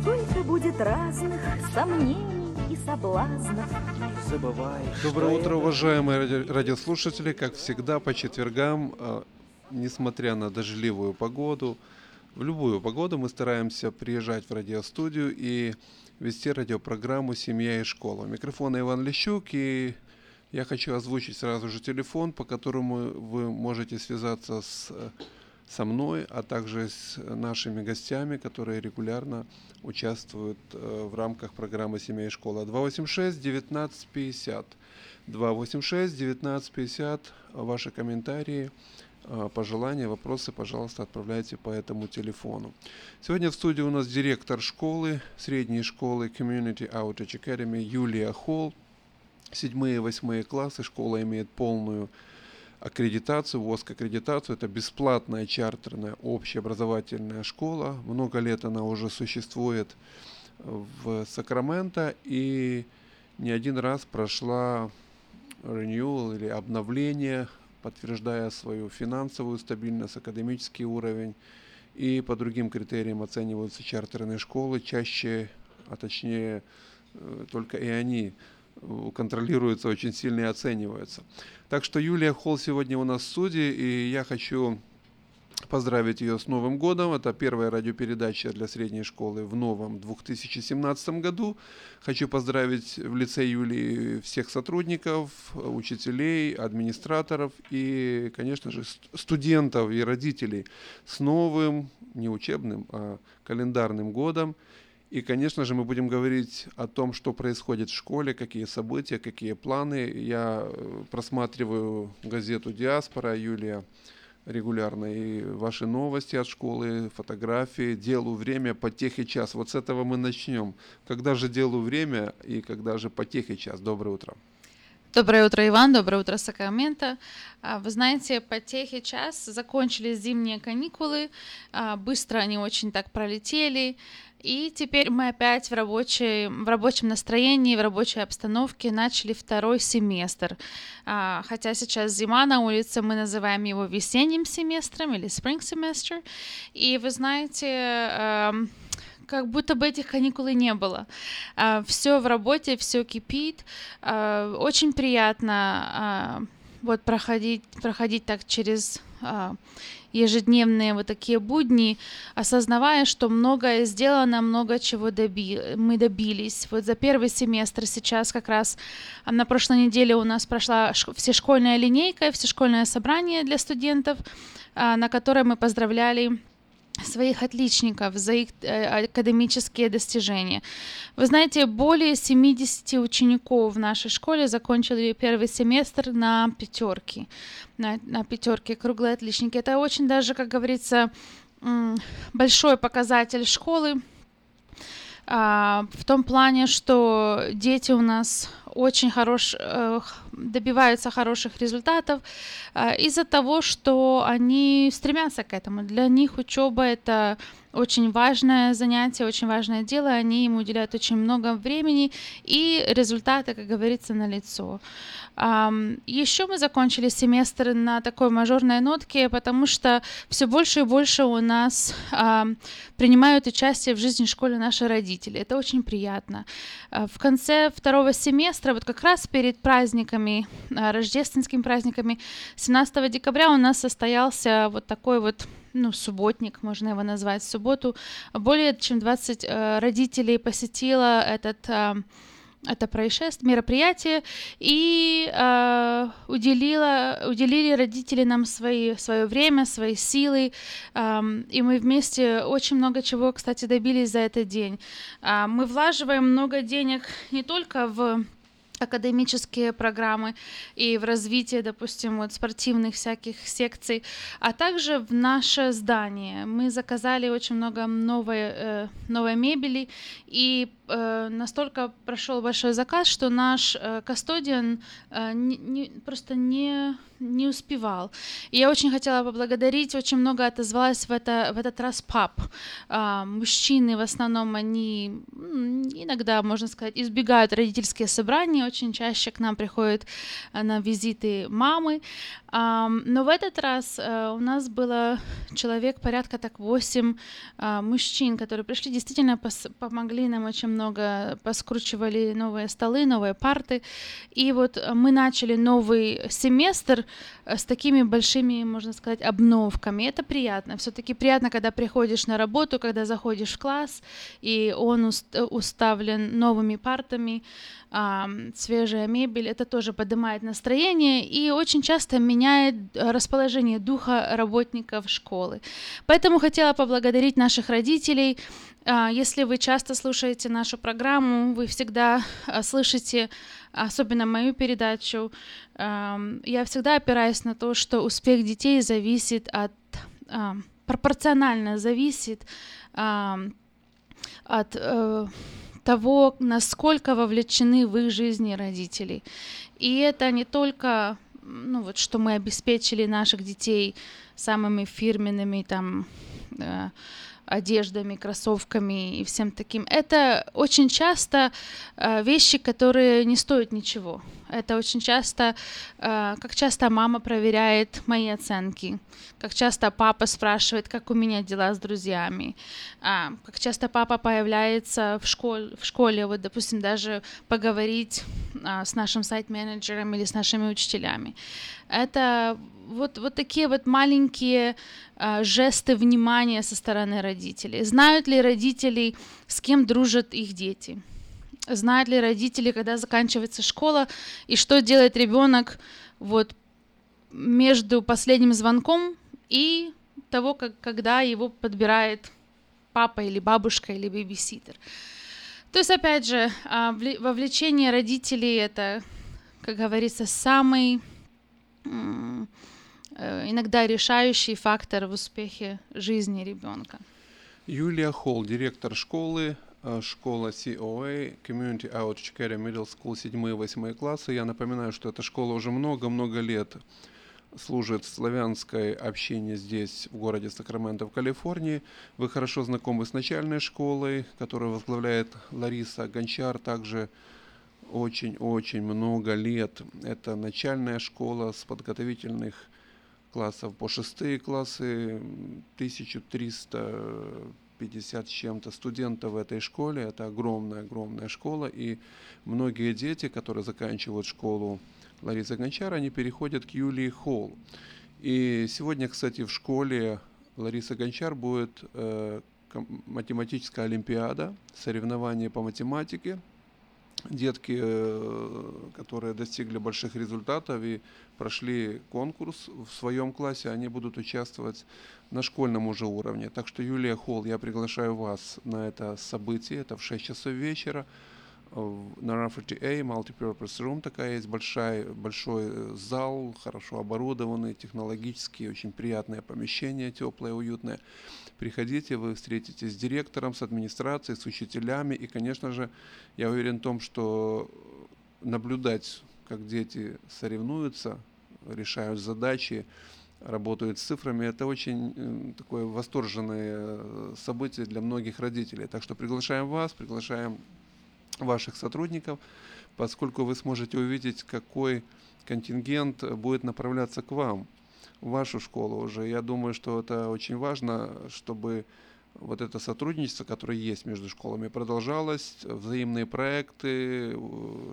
сколько будет разных сомнений и соблазнов. Не забывай, Доброе утро, это- уважаемые ради- радиослушатели. Как всегда, по четвергам, э, несмотря на дождливую погоду, в любую погоду мы стараемся приезжать в радиостудию и вести радиопрограмму «Семья и школа». У микрофона Иван Лещук, и я хочу озвучить сразу же телефон, по которому вы можете связаться с, э, со мной, а также с нашими гостями, которые регулярно участвуют э, в рамках программы «Семья и школа». 286-1950. 286-1950. Ваши комментарии, э, пожелания, вопросы, пожалуйста, отправляйте по этому телефону. Сегодня в студии у нас директор школы, средней школы Community Outreach Academy Юлия Холл. Седьмые и восьмые классы школа имеет полную аккредитацию, ВОСК аккредитацию. Это бесплатная чартерная общеобразовательная школа. Много лет она уже существует в Сакраменто и не один раз прошла renewal или обновление, подтверждая свою финансовую стабильность, академический уровень. И по другим критериям оцениваются чартерные школы чаще, а точнее э, только и они э, контролируются очень сильно и оцениваются. Так что Юлия Холл сегодня у нас в студии, и я хочу поздравить ее с Новым годом. Это первая радиопередача для средней школы в новом 2017 году. Хочу поздравить в лице Юлии всех сотрудников, учителей, администраторов и, конечно же, ст- студентов и родителей с новым, не учебным, а календарным годом. И, конечно же, мы будем говорить о том, что происходит в школе, какие события, какие планы. Я э, просматриваю газету «Диаспора», Юлия, регулярно, и ваши новости от школы, фотографии, делу время, потехи час. Вот с этого мы начнем. Когда же делу время и когда же потехи час? Доброе утро. Доброе утро, Иван. Доброе утро, Сакраменто. А, Вы знаете, потехи час, закончились зимние каникулы, а, быстро они очень так пролетели, и теперь мы опять в, рабочей, в рабочем настроении, в рабочей обстановке начали второй семестр. А, Хотя сейчас зима на улице, мы называем его весенним семестром или spring semester. И вы знаете, эм, как будто бы этих каникул и не было. все в работе, все кипит. А, очень приятно а, вот проходить, проходить так через а, ежедневные вот такие будни, осознавая, что многое сделано, много чего доби- мы добились. Вот за первый семестр сейчас как раз а, на прошлой неделе у нас прошла всешкольная линейка, всешкольное собрание для студентов, а, на которое мы поздравляли своих отличников за их э, академические достижения. Вы знаете, более 70 учеников в нашей школе закончили первый семестр на пятерки, на, на пятерки, круглые отличники. Это очень даже, как говорится, большой показатель школы, а, в том плане, что дети у нас очень хорош, э, добиваются хороших результатов а, из-за того, что они стремятся к этому. Для них учеба это очень важное занятие, очень важное дело, они ему уделяют очень много времени, и результаты, как говорится, на лицо. Еще мы закончили семестр на такой мажорной нотке, потому что все больше и больше у нас принимают участие в жизни школы наши родители. Это очень приятно. А, В конце второго семестра, вот как раз перед праздниками, а, рождественскими праздниками, 17 декабря у нас состоялся вот такой вот ну, субботник, можно его назвать, в субботу более чем 20 э, родителей посетило этот это происшествие, мероприятие, и э, уделила, уделили родители нам свои, свое время, свои силы, э, и мы вместе очень много чего, кстати, добились за этот день. Э, мы влаживаем много денег не только в академические программы и в развитие, допустим, вот спортивных всяких секций, а также в наше здание. Мы заказали очень много новой, э, новой мебели, и э, настолько прошел большой заказ, что наш э, кастодиан э, не, не, просто не не успевал. И я очень хотела поблагодарить, очень много отозвалась в, это, в этот раз пап. А, мужчины в основном, они иногда, можно сказать, избегают родительские собрания, очень чаще к нам приходят а, на визиты мамы. Но в этот раз а, у нас было человек, порядка так 8 а, мужчин, которые пришли, действительно помогли нам очень много, поскручивали новые столы, новые парты. И вот мы начали новый семестр с такими большими, можно сказать, обновками. Это приятно. Все-таки приятно, когда приходишь на работу, когда заходишь в класс, и он уставлен новыми партами, свежая мебель. Это тоже поднимает настроение и очень часто меняет расположение духа работников школы. Поэтому хотела поблагодарить наших родителей. А, если вы часто слушаете нашу программу, вы всегда а, слышите особенно мою передачу, я всегда опираюсь на то, что успех детей зависит от, пропорционально зависит от э, того, насколько вовлечены в их жизни родители. И это не только, ну вот, что мы обеспечили наших детей самыми фирменными там э, одеждами, кроссовками и всем таким. Это очень часто э, вещи, которые не стоят ничего. Это очень часто, э, как часто мама проверяет мои оценки, как часто папа спрашивает, как у меня дела с друзьями, а, как часто папа появляется в школе, в школе вот, допустим, даже поговорить а, с нашим сайт-менеджером или с нашими учителями. Это вот, вот такие вот маленькие а, жесты внимания со стороны родителей. Знают ли родители, с кем дружат их дети? Знают ли родители, когда заканчивается школа, и что делает ребенок вот между последним звонком и того, как, когда его подбирает папа или бабушка или бибиситер. То есть, опять же, а, вовлечение родителей это, как говорится, самый Э, иногда решающий фактор в успехе жизни ребенка. Юлия Холл, директор школы, э, школа COA, Community Outreach Care Middle School 7 и 8 классы. Я напоминаю, что эта школа уже много-много лет служит славянской общине здесь, в городе Сакраменто, в Калифорнии. Вы хорошо знакомы с начальной школой, которую возглавляет Лариса Гончар, также очень-очень много лет. Это начальная школа с подготовительных классов по шестые классы, 1350 с чем-то студентов в этой школе. Это огромная-огромная школа. И многие дети, которые заканчивают школу Ларисы Гончар, они переходят к Юлии Холл. И сегодня, кстати, в школе Лариса Гончар будет э, математическая олимпиада, соревнования по математике детки, э, которые достигли больших результатов и прошли конкурс в своем классе, они будут участвовать на школьном уже уровне. Так что, Юлия Холл, я приглашаю вас на это событие, это в 6 часов вечера на Rafferty A, Multipurpose Room такая есть, большой, большой э, зал, хорошо оборудованный, технологически, очень приятное помещение, теплое, уютное. Приходите, вы встретитесь с директором, с администрацией, с учителями, и, конечно же, я уверен в том, что наблюдать, как дети соревнуются, решают задачи, работают с цифрами, это очень такое восторженное э, событие для многих родителей. Так что приглашаем вас, приглашаем ваших сотрудников, поскольку вы сможете увидеть, какой контингент будет направляться к вам, в вашу школу уже. Я думаю, что это очень важно, чтобы вот это сотрудничество, которое есть между школами, продолжалось. Взаимные проекты,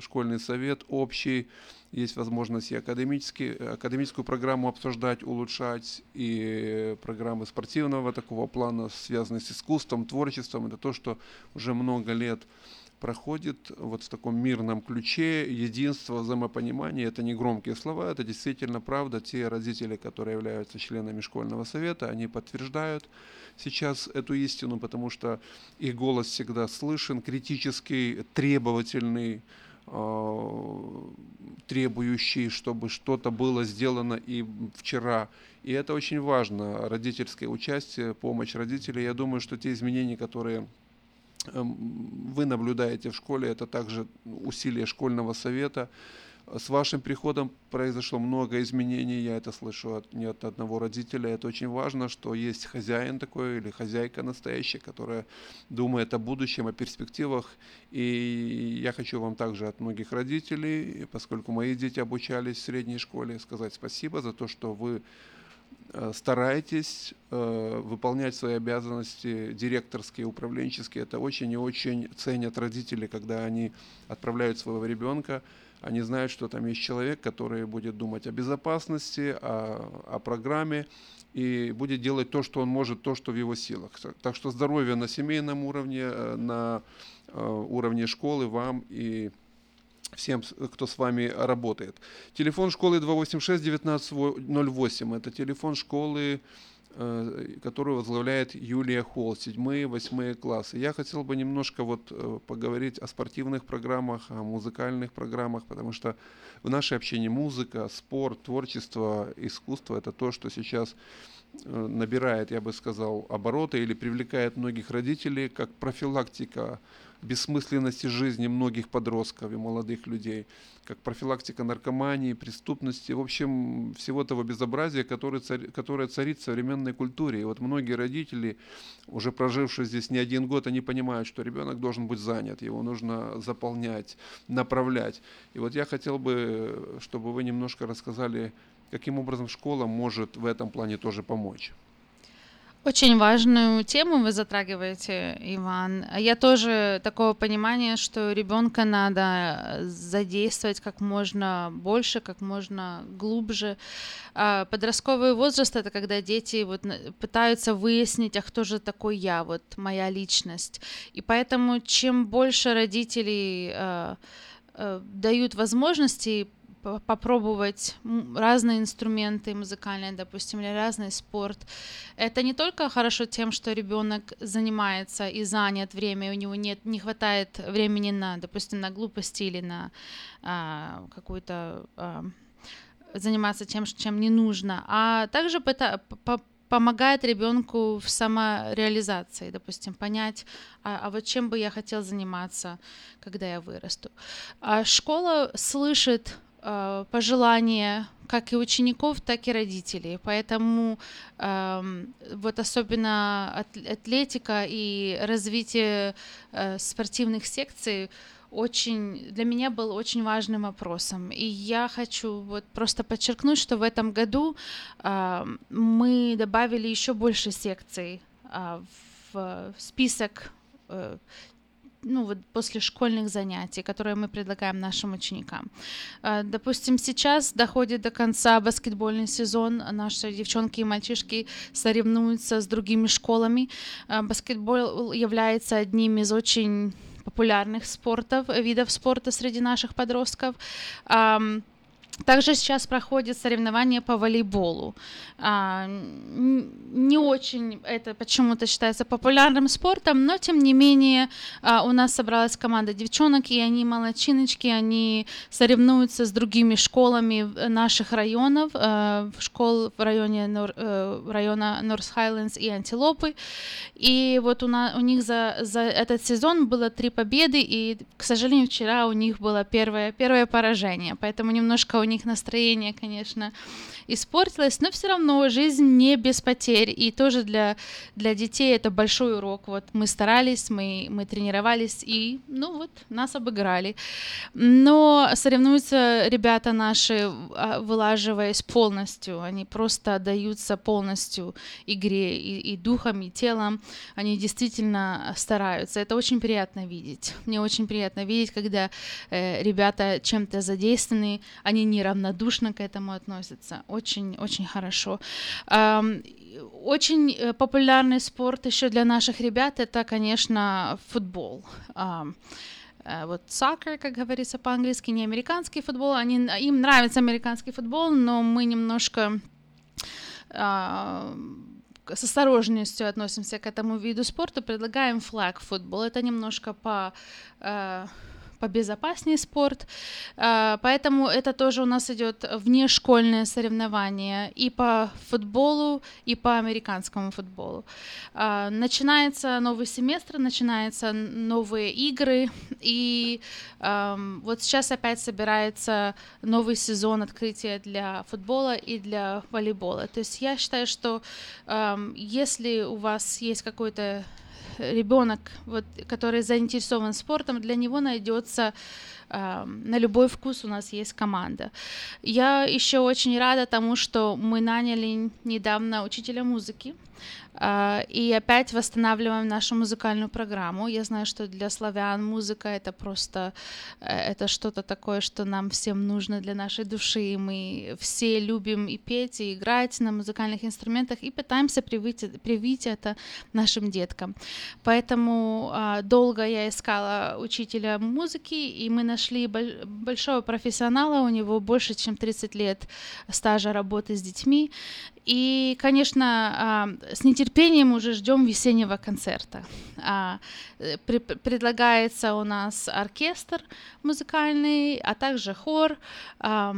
школьный совет общий, есть возможность и академический, академическую программу обсуждать, улучшать, и программы спортивного такого плана, связанные с искусством, творчеством. Это то, что уже много лет проходит вот в таком мирном ключе, единство, взаимопонимание. Это не громкие слова, это действительно правда. Те родители, которые являются членами школьного совета, они подтверждают сейчас эту истину, потому что их голос всегда слышен, критический, требовательный, э, требующий, чтобы что-то было сделано и вчера. И это очень важно, родительское участие, помощь родителей. Я думаю, что те изменения, которые вы наблюдаете в школе, это также усилия школьного совета, с вашим приходом произошло много изменений, я это слышу от, не от одного родителя. Это очень важно, что есть хозяин такой или хозяйка настоящая, которая думает о будущем, о перспективах. И я хочу вам также от многих родителей, поскольку мои дети обучались в средней школе, сказать спасибо за то, что вы э, стараетесь э, выполнять свои обязанности директорские, управленческие. Это очень и очень ценят родители, когда они отправляют своего ребенка они знают, что там есть человек, который будет думать о безопасности, о, о программе и будет делать то, что он может, то, что в его силах. Так что здоровье на семейном уровне, э, на э, уровне школы вам и всем, кто с вами работает. Телефон школы 286-1908. Это телефон школы Э, которую возглавляет Юлия Холл, седьмые, восьмые классы. Я хотел бы немножко вот э, поговорить о спортивных программах, о музыкальных программах, потому что в нашей общине музыка, спорт, творчество, искусство – это то, что сейчас э, набирает, я бы сказал, обороты или привлекает многих родителей как профилактика бессмысленности жизни многих подростков и молодых людей, как профилактика наркомании, преступности, в общем, всего того безобразия, которое, цари, которое царит в современной культуре. И вот многие родители, уже прожившие здесь не один год, они понимают, что ребенок должен быть занят, его нужно заполнять, направлять. И вот я хотел бы, чтобы вы немножко рассказали, каким образом школа может в этом плане тоже помочь. Очень важную тему вы затрагиваете, Иван. Я тоже такого понимания, что ребенка надо задействовать как можно больше, как можно глубже. А подростковый возраст это когда дети вот пытаются выяснить, а кто же такой я, вот моя личность. И поэтому чем больше родителей э, э, дают возможности попробовать разные инструменты музыкальные, допустим, или разный спорт. Это не только хорошо тем, что ребенок занимается и занят время, у него нет, не хватает времени на, допустим, на глупости или на а, какую-то а, заниматься тем, чем не нужно, а также пыта, по, помогает ребенку в самореализации, допустим, понять, а, а вот чем бы я хотел заниматься, когда я вырасту. А школа слышит э, пожелания как и учеников, так и родителей. Поэтому э, вот особенно атлетика и развитие э, спортивных секций очень для меня был очень важным вопросом. И я хочу вот просто подчеркнуть, что в этом году э, мы добавили еще больше секций э, в список э, ну, вот после школьных занятий, которые мы предлагаем нашим ученикам. А, допустим, сейчас доходит до конца баскетбольный сезон, наши девчонки и мальчишки соревнуются с другими школами. А, баскетбол является одним из очень популярных спортов, видов спорта среди наших подростков. Также сейчас проходит соревнование по волейболу. А, не очень это почему-то считается популярным спортом, но тем не менее а, у нас собралась команда девчонок, и они молодчиночки, они соревнуются с другими школами наших районов, а, школ в районе а, района Норс Хайлендс и Антилопы. И вот у, на, у них за, за этот сезон было три победы, и, к сожалению, вчера у них было первое, первое поражение, поэтому немножко у них настроение, конечно, испортилось, но все равно жизнь не без потерь, и тоже для, для детей это большой урок. Вот мы старались, мы, мы тренировались, и, ну вот, нас обыграли. Но соревнуются ребята наши, а, вылаживаясь полностью, они просто отдаются полностью игре и, и духом, и телом, они действительно стараются. Это очень приятно видеть. Мне очень приятно видеть, когда э, ребята чем-то задействованы, они неравнодушно к этому относятся. Очень, очень хорошо. Очень э, популярный спорт еще для наших ребят это, конечно, футбол. Э, вот soccer, как говорится по-английски, не американский футбол. Они, им нравится американский футбол, но мы немножко э, с осторожностью относимся к этому виду спорта, предлагаем флаг футбол. Это немножко по э, побезопаснее спорт. А, поэтому это тоже у нас идет внешкольное соревнование и по футболу, и по американскому футболу. А, начинается новый семестр, начинаются новые игры, и вот сейчас опять собирается новый сезон открытия для футбола и для волейбола. То есть я считаю, что если у вас есть какой-то ребенок, вот, который заинтересован спортом, для него найдется на любой вкус у нас есть команда. Я еще очень рада тому, что мы наняли недавно учителя музыки. А, и опять восстанавливаем нашу музыкальную программу. Я знаю, что для славян музыка это просто э, это что-то такое, что нам всем нужно для нашей души. И мы все любим и петь, и играть на музыкальных инструментах, и пытаемся привить, привить это нашим деткам. Поэтому а, долго я искала учителя музыки, и мы нашли большого профессионала, у него больше, чем 30 лет стажа работы с детьми. И, конечно, а, с нетерпением уже ждем весеннего концерта. А, э, предлагается у нас оркестр музыкальный, а также хор. Э,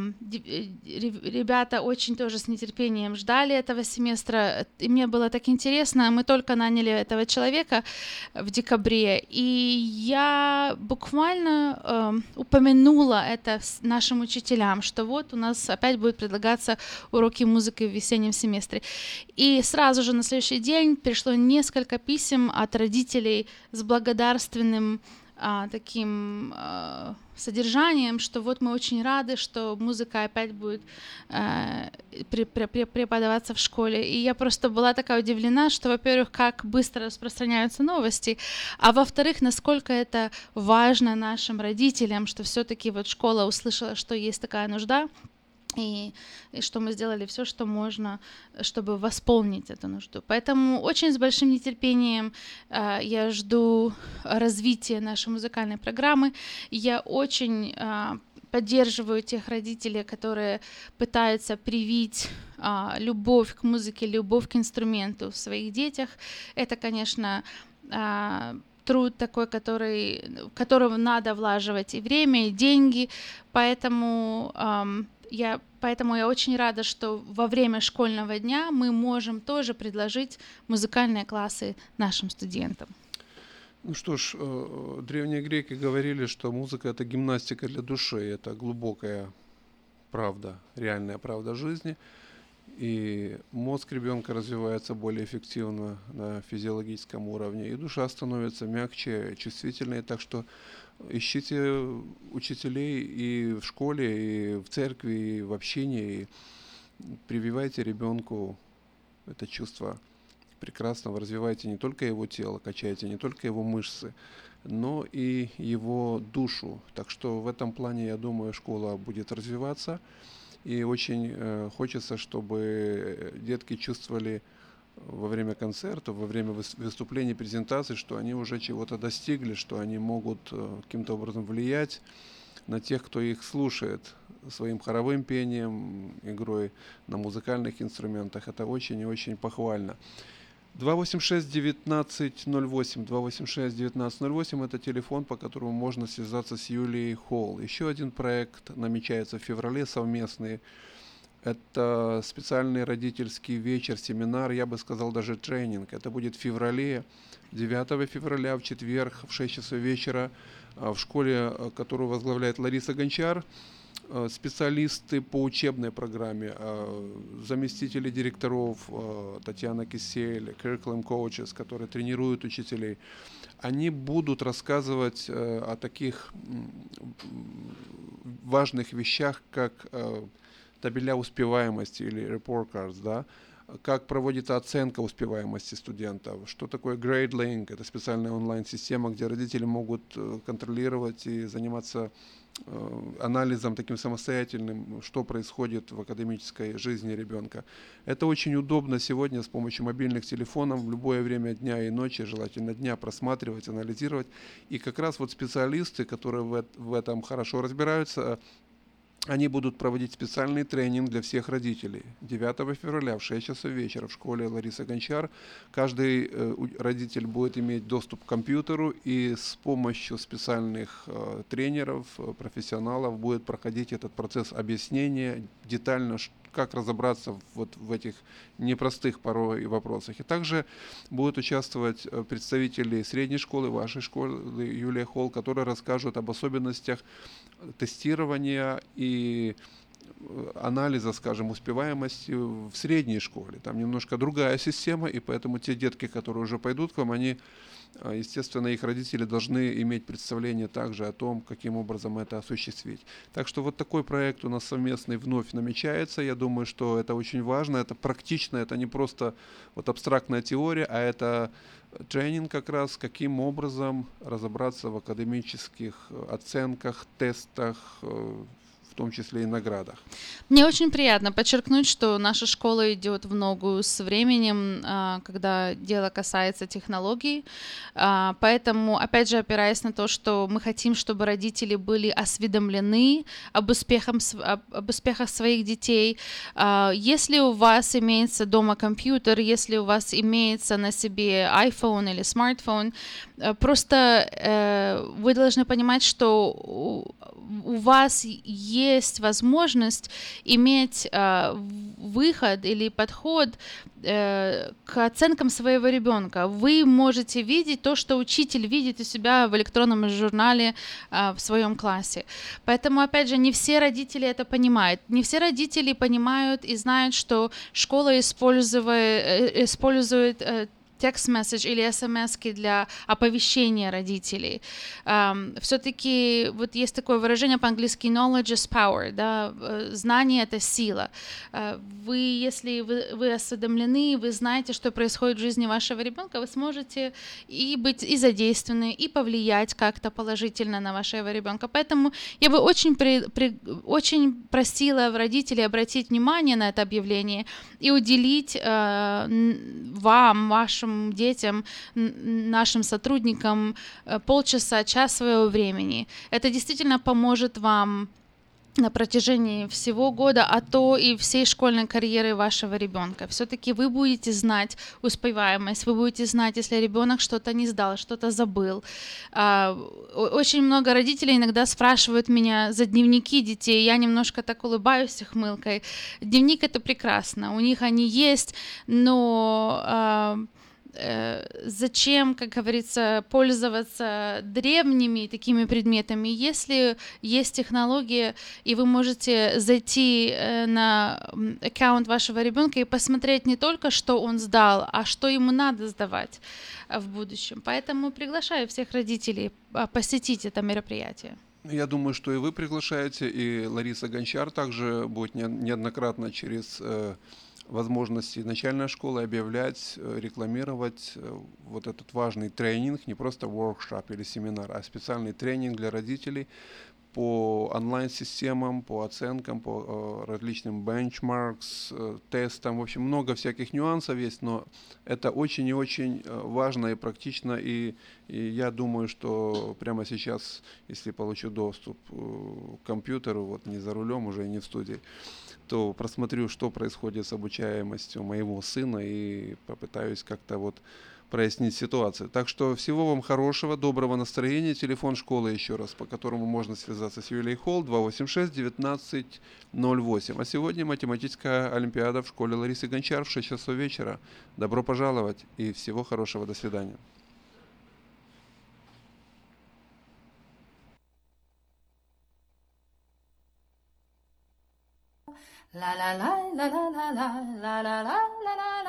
ребята очень тоже с нетерпением ждали этого семестра. И мне было так интересно, мы только наняли этого человека в декабре, и я буквально упомянула это нашим учителям, что вот у нас опять будет предлагаться уроки музыки в весеннем семестре. И сразу же на следующий день пришло несколько писем от родителей с благодарственным а, таким а, содержанием, что вот мы очень рады, что музыка опять будет а, преподаваться в школе. И я просто была такая удивлена, что, во-первых, как быстро распространяются новости, а во-вторых, насколько это важно нашим родителям, что все-таки вот школа услышала, что есть такая нужда, и, и что мы сделали все, что можно, чтобы восполнить эту нужду. Поэтому очень с большим нетерпением э, я жду развития нашей музыкальной программы. Я очень э, поддерживаю тех родителей, которые пытаются привить э, любовь к музыке, любовь к инструменту в своих детях. Это, конечно, э, труд такой, который, которого надо влаживать и время, и деньги. Поэтому эм, я, поэтому я очень рада, что во время школьного дня мы можем тоже предложить музыкальные классы нашим студентам. Ну что ж, э, древние греки говорили, что музыка это гимнастика для души, это глубокая правда, реальная правда жизни. И мозг ребенка развивается более эффективно на физиологическом уровне, и душа становится мягче, чувствительнее. Так что ищите учителей и в школе, и в церкви, и в общении, и прививайте ребенку это чувство прекрасного, развивайте не только его тело, качайте не только его мышцы, но и его душу. Так что в этом плане, я думаю, школа будет развиваться. И очень э, хочется, чтобы детки чувствовали во время концерта, во время выступлений, презентаций, что они уже чего-то достигли, что они могут э, каким-то образом влиять на тех, кто их слушает своим хоровым пением, игрой на музыкальных инструментах. Это очень и очень похвально. 286-1908, 286-1908 это телефон, по которому можно связаться с Юлией Холл. Еще один проект намечается в феврале совместный это специальный родительский вечер, семинар, я бы сказал даже тренинг. Это будет в феврале, 9 февраля, в четверг, в 6 часов вечера, а, в школе, а, которую возглавляет Лариса Гончар. э, специалисты по учебной программе, э, заместители директоров э, Татьяна Кисель, curriculum coaches, которые тренируют учителей, они будут рассказывать о таких важных вещах, как табеля успеваемости или report cards, да, как проводится оценка успеваемости студентов, что такое GradeLink, это специальная онлайн-система, где родители могут э, контролировать и заниматься э, анализом таким самостоятельным, что происходит в академической жизни ребенка. Это очень удобно сегодня с помощью мобильных телефонов в любое время дня и ночи, желательно дня, просматривать, анализировать. И как раз вот специалисты, которые в, в этом хорошо разбираются, они будут проводить специальный тренинг для всех родителей. 9 февраля в 6 часов вечера в школе Лариса Гончар каждый э, родитель будет иметь доступ к компьютеру и с помощью специальных э, тренеров, э, профессионалов будет проходить этот процесс объяснения детально, как разобраться вот в этих непростых порой вопросах. И также будут участвовать представители средней школы, вашей школы, Юлия Холл, которые расскажут об особенностях тестирования и э, анализа, скажем, успеваемости в средней школе. Там немножко другая система, и поэтому те детки, которые уже пойдут к вам, они естественно, их родители должны иметь представление также о том, каким образом это осуществить. Так что вот такой проект у нас совместный вновь намечается. Я думаю, что это очень важно, это практично, это не просто вот абстрактная теория, а это тренинг как раз, каким образом разобраться в академических оценках, тестах, э, в том числе и наградах. Мне очень приятно подчеркнуть, что наша школа идет в ногу с временем, а, когда дело касается технологий. А, поэтому, опять же, опираясь на то, что мы хотим, чтобы родители были осведомлены об, успехах, об успехах своих детей. А, если у вас имеется дома компьютер, если у вас имеется на себе iPhone или смартфон, э, просто э, вы должны понимать, что у вас есть возможность иметь э, выход или подход э, к оценкам своего ребенка. Вы можете видеть то, что учитель видит у себя в электронном журнале э, в своем классе. Поэтому, опять же, не все родители это понимают. Не все родители понимают и знают, что школа использует, использует э, текст месседж или смс для оповещения родителей. Um, все-таки вот есть такое выражение по-английски knowledge is power, да, э, знание это сила. Uh, вы, если вы, вы осведомлены, вы знаете, что происходит в жизни вашего ребенка, вы сможете и быть и задействованы, и повлиять как-то положительно на вашего ребенка. Поэтому я бы очень, при, при, очень просила родителей обратить внимание на это объявление и уделить uh, вам, вашему вашим детям, нашим сотрудникам э, полчаса, час своего времени. Это действительно поможет вам на протяжении всего года, а то и всей школьной карьеры вашего ребенка. Все-таки вы будете знать успеваемость, вы будете знать, если ребенок что-то не сдал, что-то забыл. А, очень много родителей иногда спрашивают меня за дневники детей. Я немножко так улыбаюсь их мылкой. Дневник это прекрасно, у них они есть, но а, зачем, как говорится, пользоваться древними такими предметами, если есть технология, и вы можете зайти э, на аккаунт вашего ребенка и посмотреть не только, что он сдал, а что ему надо сдавать э, в будущем. Поэтому приглашаю всех родителей посетить это мероприятие. Я думаю, что и вы приглашаете, и Лариса Гончар также будет неоднократно через возможности начальной школы объявлять, э, рекламировать э, вот этот важный тренинг, не просто workshop или семинар, а специальный тренинг для родителей по онлайн-системам, по оценкам, по э, различным бенчмаркс, тестам. В общем, много всяких нюансов есть, но это очень и очень важно и практично. И, и я думаю, что прямо сейчас, если получу доступ к компьютеру, вот не за рулем уже, не в студии, то просмотрю, что происходит с обучаемостью моего сына и попытаюсь как-то вот прояснить ситуацию. Так что всего вам хорошего, доброго настроения. Телефон школы еще раз, по которому можно связаться с Юлией Холл 286-1908. А сегодня математическая олимпиада в школе Ларисы Гончар в 6 часов вечера. Добро пожаловать и всего хорошего. До свидания.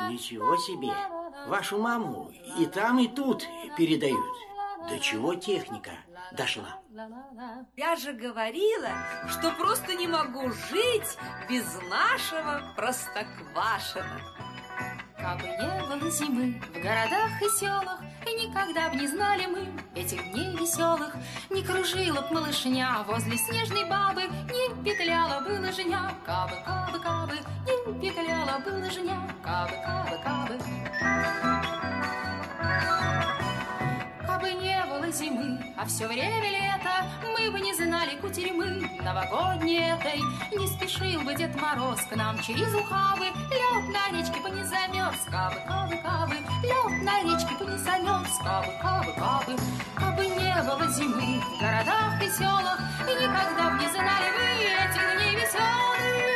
Ничего себе! Вашу маму и там, и тут передают. До чего техника дошла? Я же говорила, что просто не могу жить без нашего простоквашина. Кабы не было зимы в городах и селах, И никогда б не знали мы этих дней веселых, Не кружила б малышня возле снежной бабы, Не петляла бы лыжня, кабы, кабы, кабы, Не петляла бы лыжня, кабы, кабы, кабы. Было зимы, а все время лето, Мы бы не знали кутерьмы новогодней этой. Не спешил бы Дед Мороз к нам через ухабы, Лед на речке бы не замерз, кабы, кабы, кабы, Лед на речке бы не замерз, кабы, кабы, кабы. Кабы не было зимы в городах и селах, никогда б не знали вы этих дней веселых.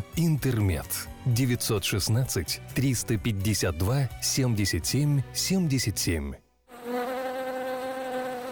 «Интермед». 916 352 77 77.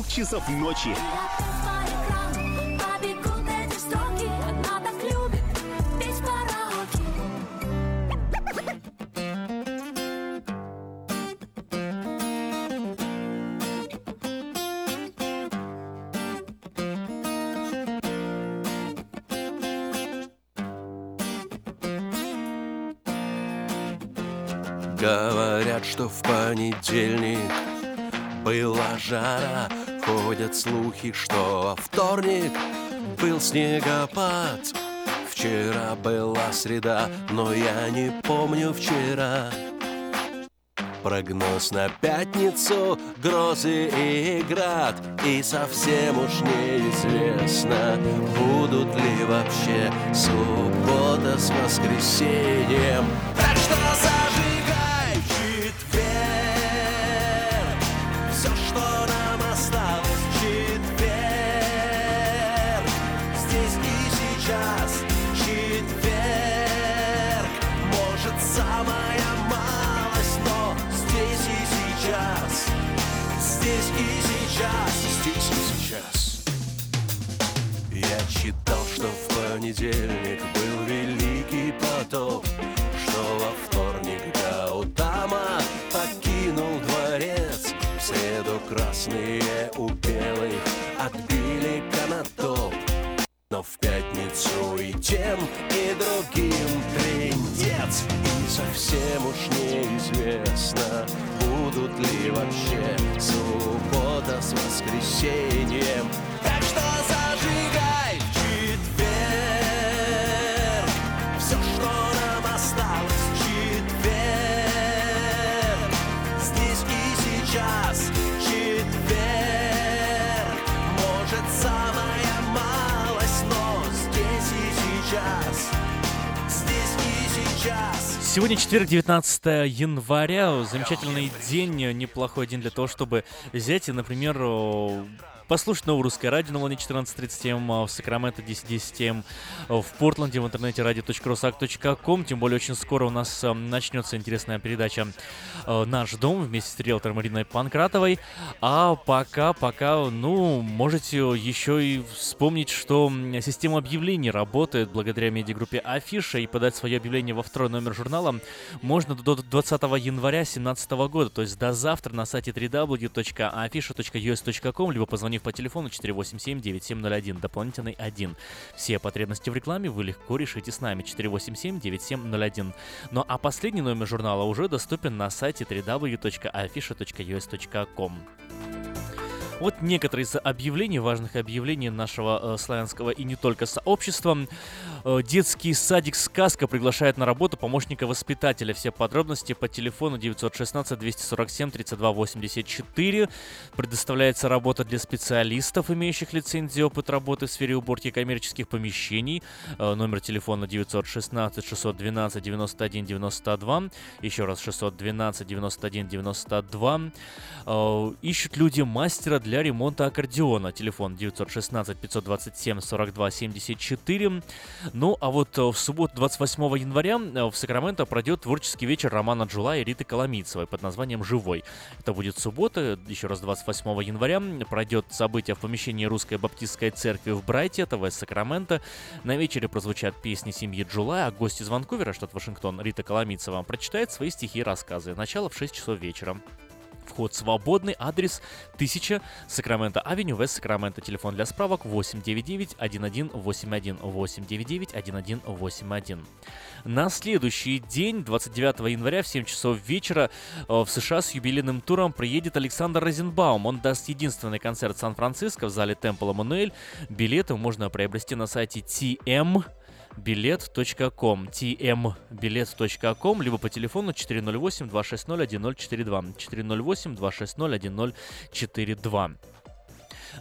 часов ночи. Говорят, что в понедельник была жара Ходят слухи, что во вторник был снегопад. Вчера была среда, но я не помню вчера. Прогноз на пятницу, грозы и град И совсем уж неизвестно, будут ли вообще суббота с воскресеньем. Так понедельник был великий потоп Что во вторник Гаутама покинул дворец. В среду красные у белых отбили канатоп. Но в пятницу и тем, и другим трендец. И совсем уж неизвестно, будут ли вообще суббота с воскресеньем. Так что зажигай сейчас четверг Может, самая малость, но здесь и сейчас. Здесь и сейчас. Сегодня четверг, 19 января. Замечательный день, неплохой день для того, чтобы взять и, например, послушать новое русское радио на волне 14.30 М, а, в Сакраменто 10.10 М, а, в Портленде в интернете radio.rusak.com. Тем более очень скоро у нас а, начнется интересная передача «Наш дом» вместе с риэлтором Мариной Панкратовой. А пока, пока, ну, можете еще и вспомнить, что система объявлений работает благодаря медиагруппе Афиша и подать свое объявление во второй номер журнала можно до 20 января 2017 года, то есть до завтра на сайте www.afisha.us.com, либо позвонив по телефону 487-9701, дополнительный 1. Все потребности в рекламе вы легко решите с нами 487-9701. Ну а последний номер журнала уже доступен на сайте www.afisha.us.com. Вот некоторые из объявлений, важных объявлений нашего э, славянского и не только сообщества. Э, детский садик «Сказка» приглашает на работу помощника воспитателя. Все подробности по телефону 916-247-3284. Предоставляется работа для специалистов, имеющих лицензию опыт работы в сфере уборки коммерческих помещений. Э, номер телефона 916-612-91-92. Еще раз 612-91-92. Э, ищут люди мастера для ремонта аккордеона. Телефон 916-527-42-74. Ну, а вот э, в субботу 28 января э, в Сакраменто пройдет творческий вечер Романа Джула и Риты Коломийцевой под названием «Живой». Это будет суббота, еще раз 28 января. Пройдет событие в помещении Русской Баптистской Церкви в Брайте, это Вест Сакраменто. На вечере прозвучат песни семьи Джула, а гость из Ванкувера, штат Вашингтон, Рита Коломийцева, прочитает свои стихи и рассказы. Начало в 6 часов вечера. Вход свободный, адрес 1000 Сакраменто Авеню, Вест Сакраменто. Телефон для справок 899-1181, 899-1181. На следующий день, 29 января в 7 часов вечера э, в США с юбилейным туром приедет Александр Розенбаум. Он даст единственный концерт Сан-Франциско в зале Темпл Эммануэль. Билеты можно приобрести на сайте TM билет.ком, tmbilet.com, либо по телефону 408-260-1042, 408-260-1042.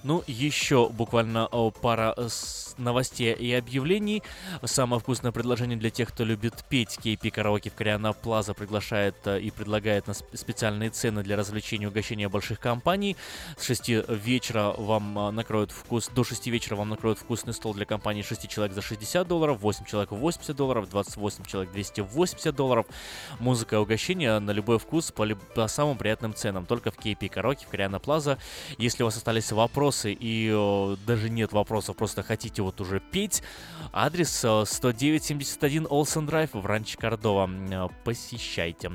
Ну, еще буквально пара э, новостей и объявлений. Самое вкусное предложение для тех, кто любит петь. KP Караоке в Кориана Плаза приглашает э, и предлагает на сп- специальные цены для развлечения и угощения больших компаний. С 6 вечера вам э, накроют вкус, до 6 вечера вам накроют вкусный стол для компании 6 человек за 60 долларов, 8 человек 80 долларов, 28 человек 280 долларов. Музыка и угощение на любой вкус по, по самым приятным ценам. Только в KP Караоке в Кориана Плаза. Если у вас остались вопросы и э, даже нет вопросов, просто хотите вот уже петь, адрес э, 10971 Олсен Драйв в Ранче Кордова. Э, Посещайте.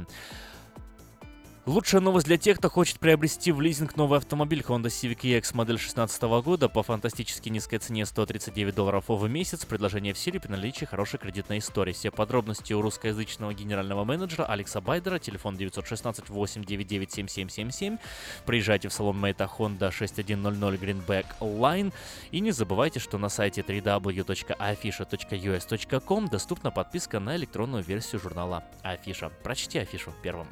Лучшая новость для тех, кто хочет приобрести в лизинг новый автомобиль Honda Civic EX модель 2016 года по фантастически низкой цене 139 долларов в месяц. Предложение в силе при наличии хорошей кредитной истории. Все подробности у русскоязычного генерального менеджера Алекса Байдера. Телефон 916-899-7777. Приезжайте в салон Мэйта Honda 6100 Greenback Line. И не забывайте, что на сайте www.afisha.us.com доступна подписка на электронную версию журнала Афиша. Прочти афишу первым.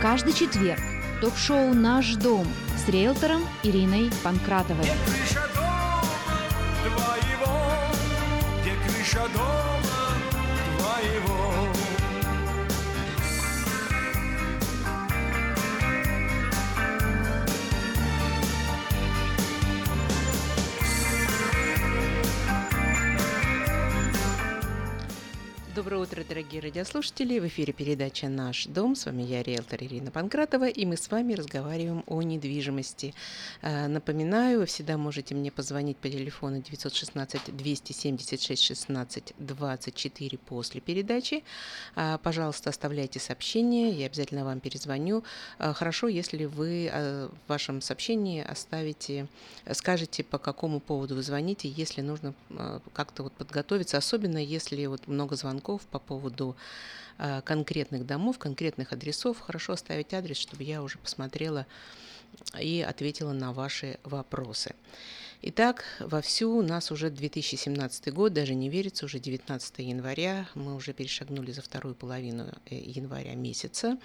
Каждый четверг ток-шоу «Наш дом» с риэлтором Ириной Панкратовой. Где крыша дома твоего? Где крыша дома твоего? Доброе утро, дорогие радиослушатели. В эфире передача «Наш дом». С вами я, риэлтор Ирина Панкратова, и мы с вами разговариваем о недвижимости. Э, Напоминаю, вы всегда можете мне позвонить по телефону 916-276-16-24 после передачи. А, Пожалуйста, оставляйте сообщение, я обязательно вам перезвоню. А, Хорошо, если вы э, в вашем сообщении оставите, скажете, по какому поводу вы звоните, если нужно э, как-то вот подготовиться, особенно если вот много звонков по поводу э, конкретных домов, конкретных адресов. Хорошо оставить адрес, чтобы я уже посмотрела и ответила на ваши вопросы. Итак, вовсю у нас уже 2017 год, даже не верится, уже 19 января, мы уже перешагнули за вторую половину э, января месяца.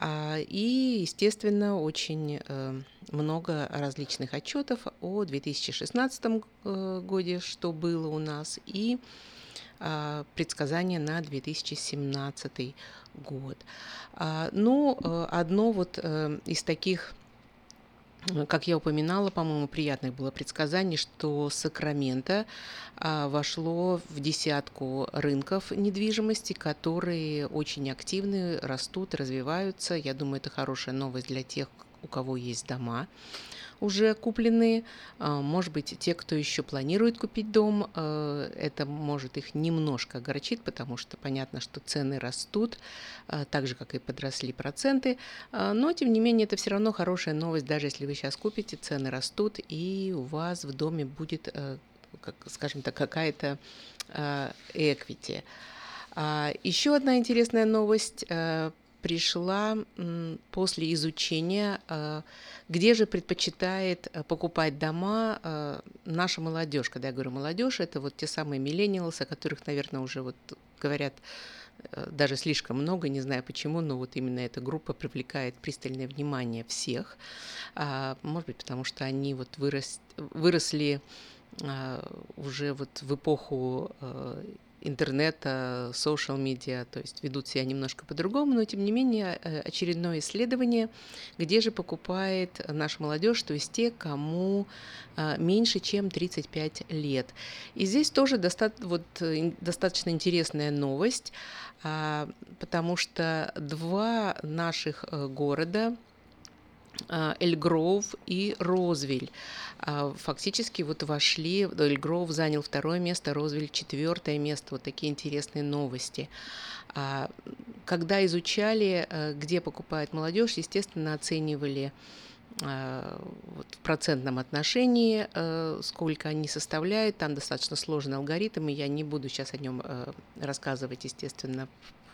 А, И, естественно, очень э, много различных отчетов о 2016 э, годе, что было у нас, и предсказания на 2017 год. А, Ну, э, одно вот э, из таких как я упоминала, по-моему, приятных было предсказание, что Сакраменто а, вошло в десятку рынков недвижимости, которые очень активны, растут, развиваются. Я думаю, это хорошая новость для тех, у кого есть дома уже купленные. А, Может быть, те, кто еще планирует купить дом, э, это может их немножко огорчить, потому что понятно, что цены растут, а, так же, как и подросли проценты. А, Но, тем не менее, это все равно хорошая новость, даже если вы сейчас купите, цены растут, и у вас в доме будет, скажем так, какая-то эквити. Еще одна интересная новость пришла после изучения, э, где же предпочитает э, покупать дома э, наша молодежь. Когда я говорю молодежь, это вот те самые миллениалсы, о которых, наверное, уже вот говорят э, даже слишком много, не знаю почему, но вот именно эта группа привлекает пристальное внимание всех. А, Может быть, потому что они вот вырос, выросли а, уже вот в эпоху э, интернета, social медиа, то есть ведут себя немножко по-другому, но тем не менее э, очередное исследование, где же покупает наша молодежь, то есть те, кому э, меньше, чем 35 лет. И здесь тоже доста- вот, э, достаточно интересная новость, а, потому что два наших э, города, Эльгров и Розвиль. А, Фактически вот вошли, Эльгров занял второе место, Розвиль четвертое место. Вот такие интересные новости. А, Когда изучали, э, где покупает молодежь, естественно, оценивали вот в процентном отношении, э, сколько они составляют. Там достаточно сложный алгоритм, и я не буду сейчас о нем э, рассказывать, естественно,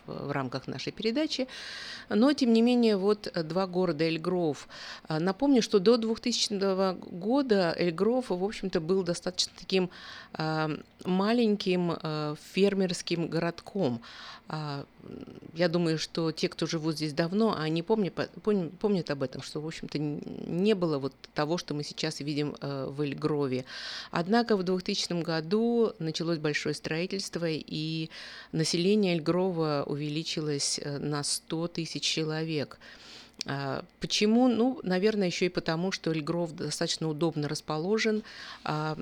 в рамках нашей передачи. Но, тем не менее, вот два города Эльгров. А, Напомню, что до 2000 года Эльгров, в общем-то, был достаточно таким а, маленьким а, фермерским городком. А, Я думаю, что те, кто живут здесь давно, они помнят, пом- помнят об этом, что, в общем-то, не было вот того, что мы сейчас видим э, в Эльгрове. Однако в 2000 году началось большое строительство, и население Эльгрова увеличилось э, на 100 тысяч человек. А, Почему? Ну, наверное, еще и потому, что Эльгров достаточно удобно расположен. А,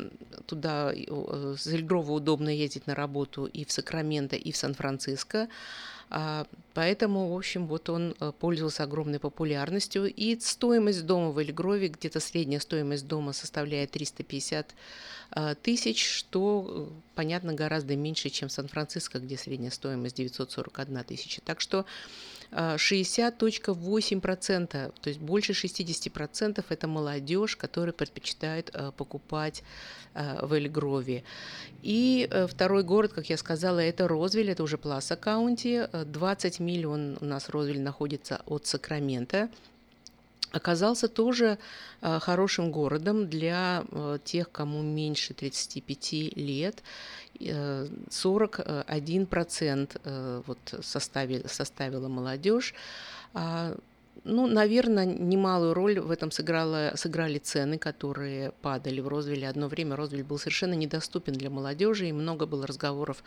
Туда э, с Эльгрова удобно ездить на работу и в Сакраменто, и в Сан-Франциско. А, Поэтому, в общем, вот он э, пользовался огромной популярностью. И стоимость дома в Эльгрове, где-то средняя стоимость дома составляет 350 а, тысяч, что, э, понятно, гораздо меньше, чем в Сан-Франциско, где средняя стоимость 941 тысяча. Так что 60.8%, то есть больше 60% это молодежь, которая предпочитает а, покупать а, в Эльгрове. И э, второй город, как я сказала, это Розвиль, это уже Пласа Каунти. Э, 20 миль он, у нас Розвиль находится от Сакрамента оказался тоже э, хорошим городом для э, тех, кому меньше 35 лет. Э, 41% э, вот состави- составила молодежь. А Ну, наверное, немалую роль в этом сыграла, сыграли цены, которые падали в Розвилле. Одно время Розвиль был совершенно недоступен для молодежи, и много было разговоров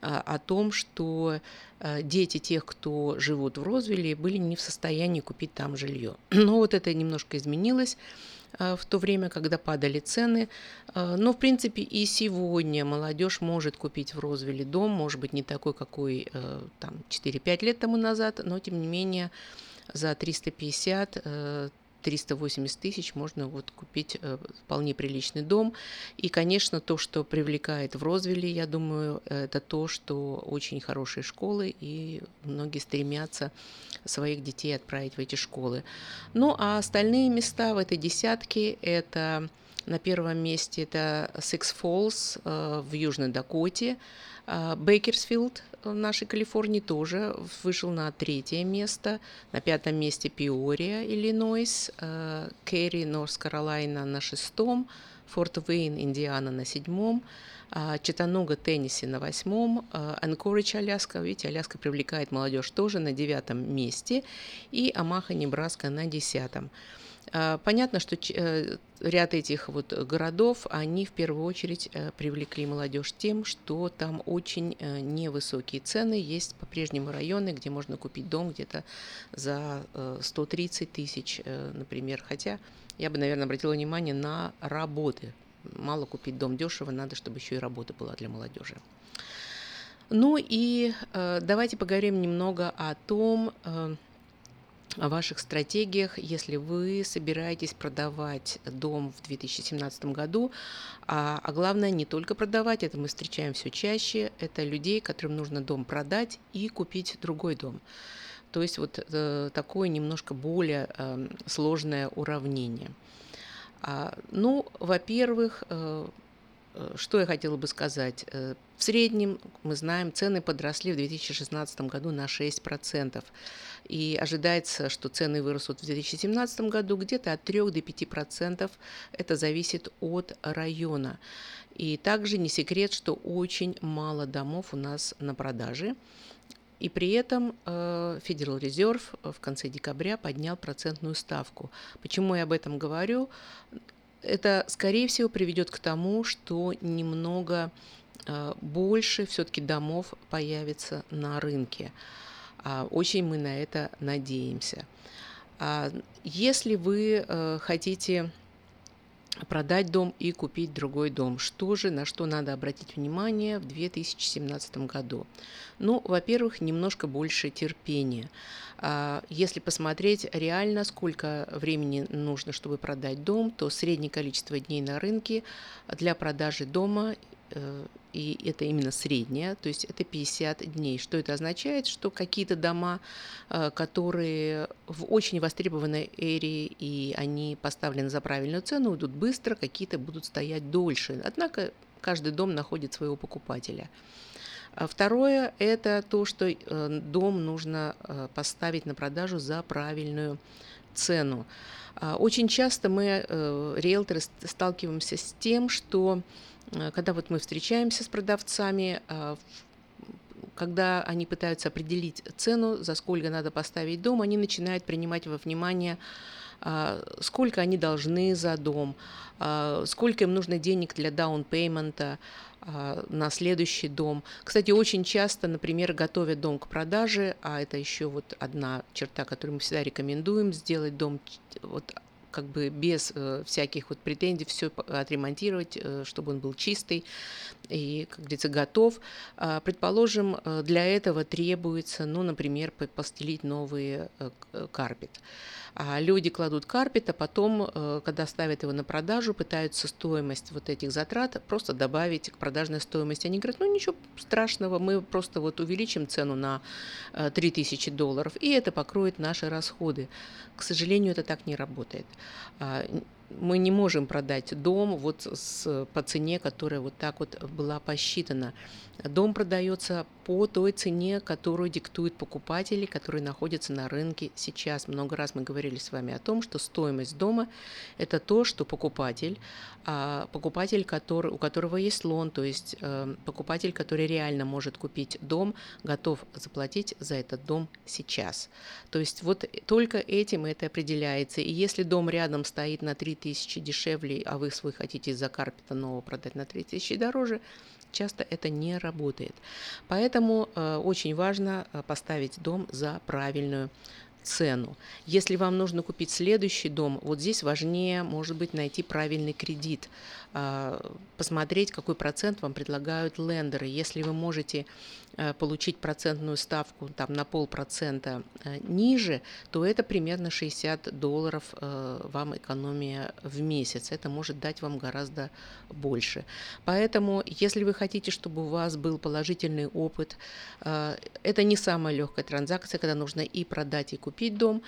о том, что а, дети тех, кто живут в Розвилле, были не в состоянии купить там жилье. Но вот это немножко изменилось а, в то время, когда падали цены. А, Но, в принципе, и сегодня молодежь может купить в Розвилле дом, может быть, не такой, какой э, там 4-5 лет тому назад, но, тем не менее, за 350 э, 380 тысяч можно вот купить э, вполне приличный дом. И, конечно, то, что привлекает в Розвилле, я думаю, это то, что очень хорошие школы, и многие стремятся своих детей отправить в эти школы. Ну, а остальные места в этой десятке – это на первом месте это Six Falls э, в Южной Дакоте, э, Бейкерсфилд в нашей Калифорнии тоже вышел на третье место. На пятом месте Пиория, Иллинойс, э, Керри, Норс Каролайна на шестом, Форт Уэйн, Индиана на седьмом, а, Читануга, Теннесси на восьмом, Анкоридж, Аляска, видите, Аляска привлекает молодежь тоже на девятом месте, и Амаха, Небраска на десятом. А, понятно, что э, ряд этих вот городов, они в первую очередь э, привлекли молодежь тем, что там очень э, невысокие цены. Есть по-прежнему районы, где можно купить дом где-то за 130 тысяч, например. Хотя я бы, наверное, обратила внимание на работы. Мало купить дом дешево, надо, чтобы еще и работа была для молодежи. Ну и давайте поговорим немного о том, о ваших стратегиях, если вы собираетесь продавать дом в 2017 году, а, а главное не только продавать, это мы встречаем все чаще, это людей, которым нужно дом продать и купить другой дом. То есть вот э, такое немножко более э, сложное уравнение. А, ну, во-первых, э, э что я хотела бы сказать? Э, в среднем, мы знаем, цены подросли в 2016 году на 6%. И ожидается, что цены вырастут в 2017 году где-то от 3 до 5%. Это зависит от района. И также не секрет, что очень мало домов у нас на продаже. И при этом э, Federal Reserve в конце декабря поднял процентную ставку. Почему я об этом говорю? Это, скорее всего, приведет к тому, что немного э, больше все-таки домов появится на рынке. А, очень мы на это надеемся. А, если вы э, хотите продать дом и купить другой дом. Что же, на что надо обратить внимание в 2017 году? Ну, во-первых, немножко больше терпения. А, если посмотреть реально, сколько времени нужно, чтобы продать дом, то среднее количество дней на рынке для продажи дома и это именно средняя, то есть это 50 дней. Что это означает? Что какие-то дома, э, которые в очень востребованной эре и они поставлены за правильную цену, идут быстро, какие-то будут стоять дольше. Однако каждый дом находит своего покупателя. А второе – это то, что э, дом нужно э, поставить на продажу за правильную цену. А очень часто мы, риэлторы, сталкиваемся с тем, что Э, когда вот мы встречаемся с продавцами, э, когда они пытаются определить цену, за сколько надо поставить дом, они начинают принимать во внимание, э, сколько они должны за дом, сколько им нужно денег для даун-пеймента на следующий дом. Кстати, очень часто, например, готовят дом к продаже, а это еще вот одна черта, которую мы всегда рекомендуем, сделать дом вот как бы без э, всяких вот претензий все отремонтировать, э, чтобы он был чистый и, как говорится, готов. А, предположим, э, для этого требуется, ну, например, постелить новый э, э, карпет. А люди кладут карпет, а потом, э, когда ставят его на продажу, пытаются стоимость вот этих затрат просто добавить к продажной стоимости. Они говорят, ну ничего страшного, мы просто вот увеличим цену на 3000 э, долларов, и это покроет наши расходы. К сожалению, это так не работает. А, мы не можем продать дом вот с, по цене, которая вот так вот была посчитана. Дом продается по той цене, которую диктуют покупатели, которые находятся на рынке сейчас. Много раз мы говорили с вами о том, что стоимость дома – это то, что покупатель, а, покупатель, который, у которого есть лон, то есть э, покупатель, который реально может купить дом, готов заплатить за этот дом сейчас. То есть вот только этим это определяется. И если дом рядом стоит на 3000 дешевле, а вы свой хотите из-за карпета нового продать на 3000 дороже, часто это не работает. Поэтому э, очень важно э, поставить дом за правильную цену. Если вам нужно купить следующий дом, вот здесь важнее, может быть, найти правильный кредит, посмотреть, какой процент вам предлагают лендеры. Если вы можете э, получить процентную ставку там, на полпроцента э, ниже, то это примерно 60 долларов вам экономия в месяц. Это может дать вам гораздо больше. Поэтому, если вы хотите, чтобы у вас был положительный опыт, это не самая легкая транзакция, когда нужно и продать, и купить дом.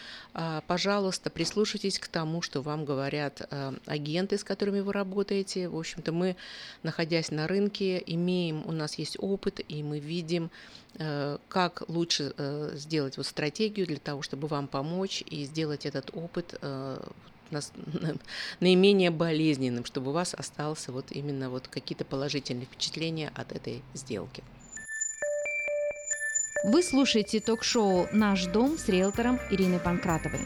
Пожалуйста, прислушайтесь к тому, что вам говорят агенты, с которыми вы работаете. В общем-то, мы, находясь на рынке, имеем, у нас есть опыт, и мы видим, э, как лучше э, сделать вот стратегию для того, чтобы вам помочь и сделать этот опыт э, наименее болезненным, чтобы у вас остался вот именно вот какие-то положительные впечатления от этой сделки. Вы слушаете ток-шоу «Наш дом» с риэлтором Ириной Панкратовой.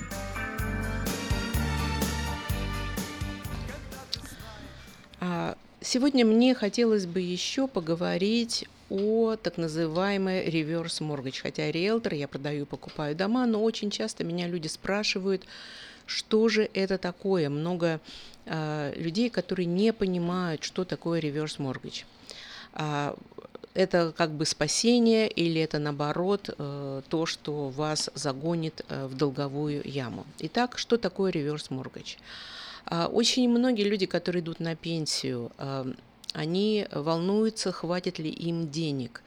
Сегодня мне хотелось бы еще поговорить о так называемой реверс mortgage. Хотя риэлтор, я продаю и покупаю дома, но очень часто меня люди спрашивают, что же это такое. Много а, людей, которые не понимают, что такое реверс mortgage. А, это как бы спасение или это наоборот э, то, что вас загонит э, в долговую яму. Итак, что такое реверс mortgage? А, Очень многие люди, которые идут на пенсию, они волнуются, хватит ли им денег.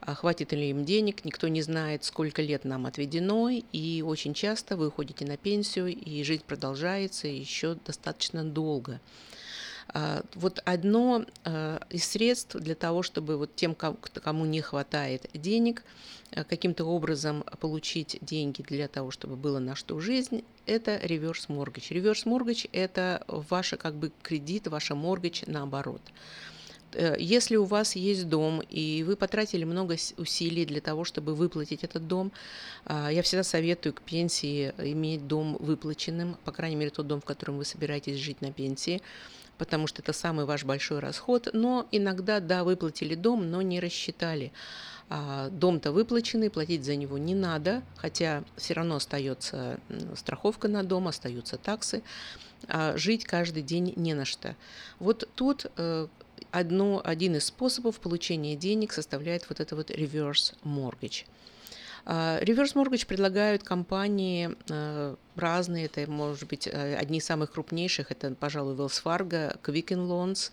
А Хватит ли им денег, никто не знает, сколько лет нам отведено, и очень часто вы уходите на пенсию, и жизнь продолжается еще достаточно долго. А, Вот одно а, из средств для того, чтобы вот тем, кому не хватает денег, а, каким-то образом получить деньги для того, чтобы было на что жизнь, это реверс mortgage. Реверс mortgage – это ваш как бы кредит, ваша mortgage наоборот. Э, Если у вас есть дом, и вы потратили много усилий для того, чтобы выплатить этот дом, я всегда советую к пенсии иметь дом выплаченным, по крайней мере, тот дом, в котором вы собираетесь жить на пенсии, потому что это самый ваш большой расход. Но иногда, да, выплатили дом, но не рассчитали. А, Дом-то выплаченный, платить за него не надо, хотя все равно остается страховка на дом, остаются таксы. А Жить каждый день не на что. Вот тут э, одно, один из способов получения денег составляет вот это вот reverse mortgage. А, Reverse mortgage предлагают компании э, разные, это может быть э, одни из самых крупнейших, это, пожалуй, Wells Fargo, Quicken Loans,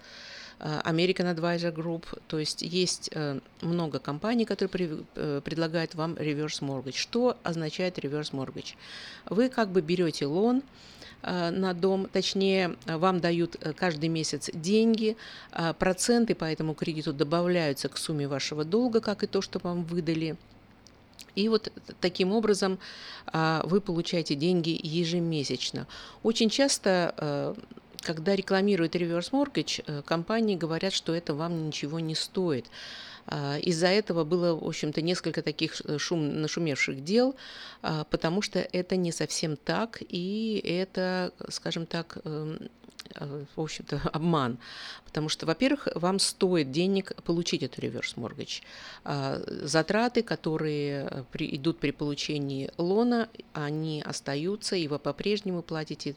American Advisor Group, то есть есть э, много компаний, которые э, предлагают вам reverse mortgage. Что означает reverse mortgage? Вы как бы берете лон, на дом, точнее, вам дают э, каждый месяц деньги, а проценты по этому кредиту добавляются к сумме вашего долга, как и то, что вам выдали. И вот таким образом а, вы получаете деньги ежемесячно. Очень часто, э, когда рекламируют реверс mortgage, э, компании говорят, что это вам ничего не стоит. А, Из-за этого было, в общем-то, несколько таких шум, нашумевших дел, а, потому что это не совсем так, и это, скажем так, эм, в общем-то, обман. Потому что, во-первых, вам стоит денег получить эту реверс mortgage. А, Затраты, которые э, при- идут при получении лона, они остаются, и вы по-прежнему платите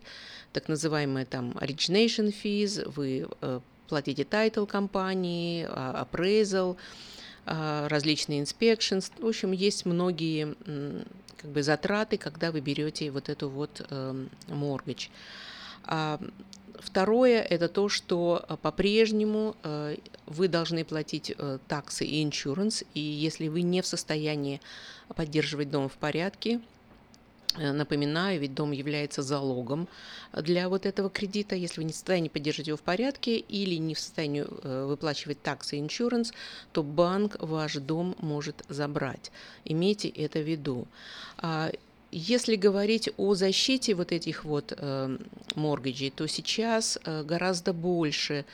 так называемые там origination fees, вы э, платите title компании, а, appraisal, а, различные inspections. В общем, есть многие как бы затраты, когда вы берете вот эту вот эм. А, Второе – это то, что э, по-прежнему э, вы должны платить э, таксы и иншуранс, и если вы не в состоянии поддерживать дом в порядке, Напоминаю, ведь дом является залогом для вот этого кредита. Если вы не в состоянии поддержать его в порядке или не в состоянии выплачивать таксы и иншуранс, то банк ваш дом может забрать. Имейте это в виду. Если говорить о защите вот этих вот э, то сейчас э, гораздо больше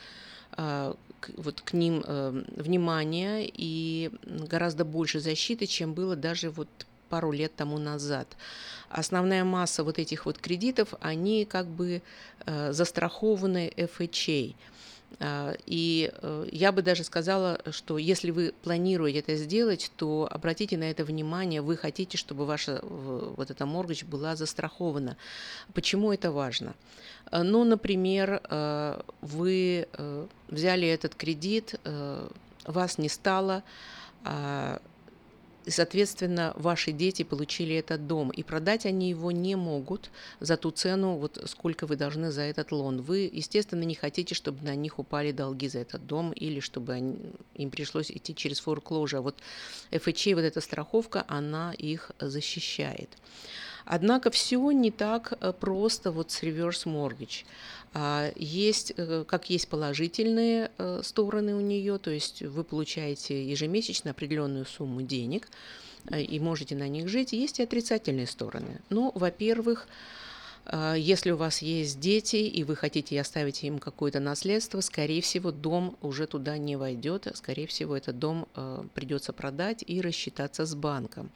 э, к- вот к ним э, внимания и гораздо больше защиты, чем было даже вот пару лет тому назад. Основная масса вот этих вот кредитов, они как бы э, застрахованы FHA. А, И э, я бы даже сказала, что если вы планируете это сделать, то обратите на это внимание, вы хотите, чтобы ваша вот эта моргач была застрахована. Почему это важно? Э, Ну, например, э, вы э, взяли этот кредит, вас не стало, а, и, соответственно, ваши дети получили этот дом, и продать они его не могут за ту цену, вот сколько вы должны за этот лон. Вы, естественно, не хотите, чтобы на них упали долги за этот дом, или чтобы они- им пришлось идти через foreclosure. Вот FHA, вот эта страховка, она их защищает. Однако все не так э, просто вот с reverse mortgage. А, Есть, э, как есть положительные э, стороны у нее, то есть вы получаете ежемесячно определенную сумму денег и можете на них жить. Есть и отрицательные стороны. Ну, во-первых, если у вас есть дети и вы хотите оставить им какое-то наследство, скорее всего, дом уже туда не войдет. Скорее всего, этот дом придется продать и рассчитаться с банком.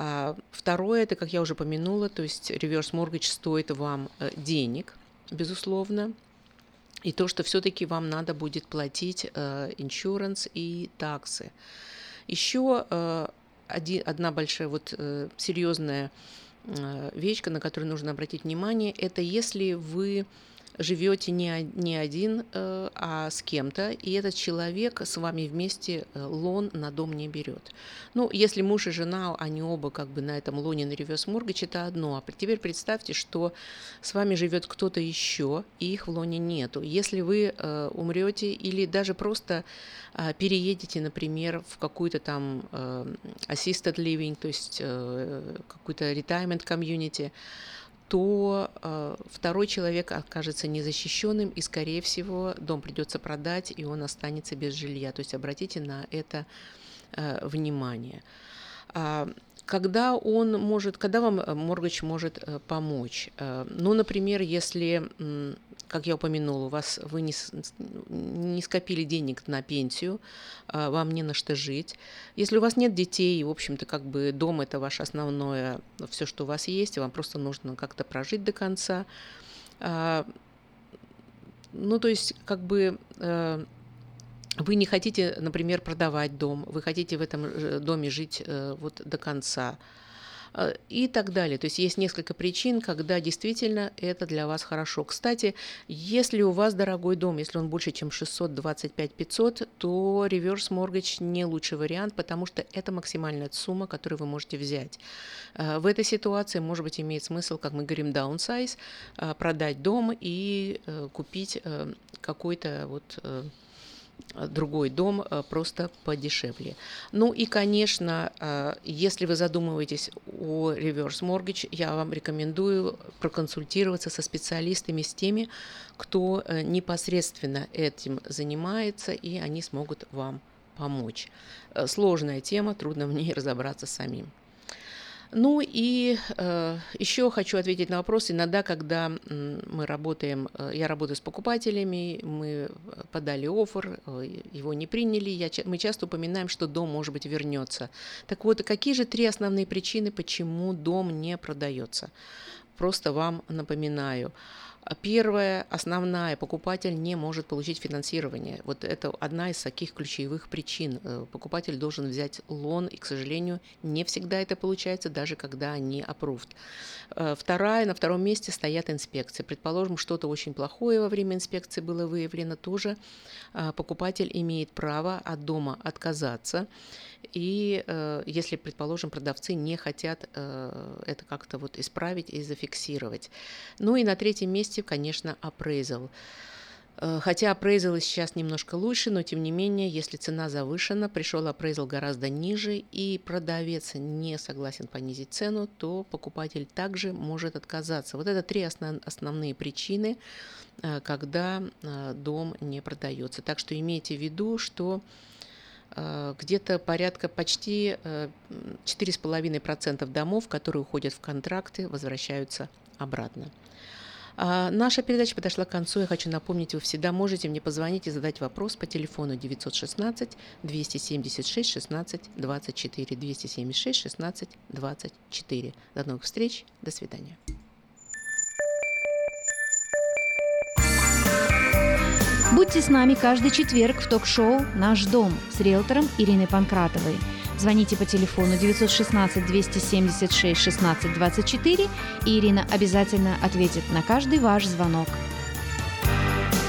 А, Второе, это, как я уже помянула, то есть реверс mortgage стоит вам э, денег, безусловно, и то, что все-таки вам надо будет платить иншуранс и таксы. Еще э, одна большая вот э, серьезная э, вещь, на которую нужно обратить внимание, это если вы живете не, не один, э, а с кем-то, и этот человек с вами вместе э, лон на дом не берет. Ну, если муж и жена, они оба как бы на этом лоне на ревес моргач, это одно. А теперь представьте, что с вами живет кто-то еще, и их в лоне нету. Если вы э, умрете или даже просто э, переедете, например, в какую-то там assisted living, то есть какую-то retirement community, то э, второй человек окажется незащищенным, и, скорее всего, дом придется продать, и он останется без жилья. То есть обратите на это э, внимание. Когда он может, когда вам э, моргач может э, помочь? Э, Ну, например, если, как я упомянула, у вас вы не, не скопили денег на пенсию, а, вам не на что жить. Если у вас нет детей, в общем-то, как бы дом это ваше основное, все, что у вас есть, и вам просто нужно как-то прожить до конца. А, Ну, то есть, как бы вы не хотите, например, продавать дом, вы хотите в этом э, доме жить э, вот до конца э, и так далее. То есть есть несколько причин, когда действительно это для вас хорошо. Кстати, если у вас дорогой дом, если он больше, чем 625-500, то реверс mortgage не лучший вариант, потому что это максимальная сумма, которую вы можете взять. В этой ситуации, может быть, имеет смысл, как мы говорим, downsize, продать дом и купить какой-то вот другой дом э, просто подешевле. Ну и, конечно, э, если вы задумываетесь о reverse mortgage, я вам рекомендую проконсультироваться со специалистами, с теми, кто э, непосредственно этим занимается, и они смогут вам помочь. Э, Сложная тема, трудно в ней разобраться самим. Ну и э, еще хочу ответить на вопрос. Иногда, когда мы работаем, э, я работаю с покупателями, мы подали офер, э, его не приняли, я, мы часто упоминаем, что дом, может быть, вернется. Так вот, какие же три основные причины, почему дом не продается? Просто вам напоминаю. А Первое, основная, покупатель не может получить финансирование. Вот это одна из таких ключевых причин. Э, Покупатель должен взять лон, и, к сожалению, не всегда это получается, даже когда они approved. Э, Вторая, на втором месте стоят инспекции. Предположим, что-то очень плохое во время инспекции было выявлено, тоже э, покупатель имеет право от дома отказаться. И э, если, предположим, продавцы не хотят э, это как-то вот исправить и зафиксировать. Ну и на третьем месте, конечно, appraisal. Э, Хотя апрейзалы сейчас немножко лучше, но тем не менее, если цена завышена, пришел апрейзал гораздо ниже, и продавец не согласен понизить цену, то покупатель также может отказаться. Вот это три основ- основные причины, когда дом не продается. Так что имейте в виду, что где-то порядка почти э, м, 4,5% домов, которые уходят в контракты, возвращаются обратно. А, Наша передача подошла к концу. Я хочу напомнить, вы всегда можете мне позвонить и задать вопрос по телефону 916 276 16 24 276 16 24. До новых встреч. До свидания. Будьте с нами каждый четверг в ток-шоу «Наш дом» с риэлтором Ириной Панкратовой. Звоните по телефону 916 276 16 24, и Ирина обязательно ответит на каждый ваш звонок.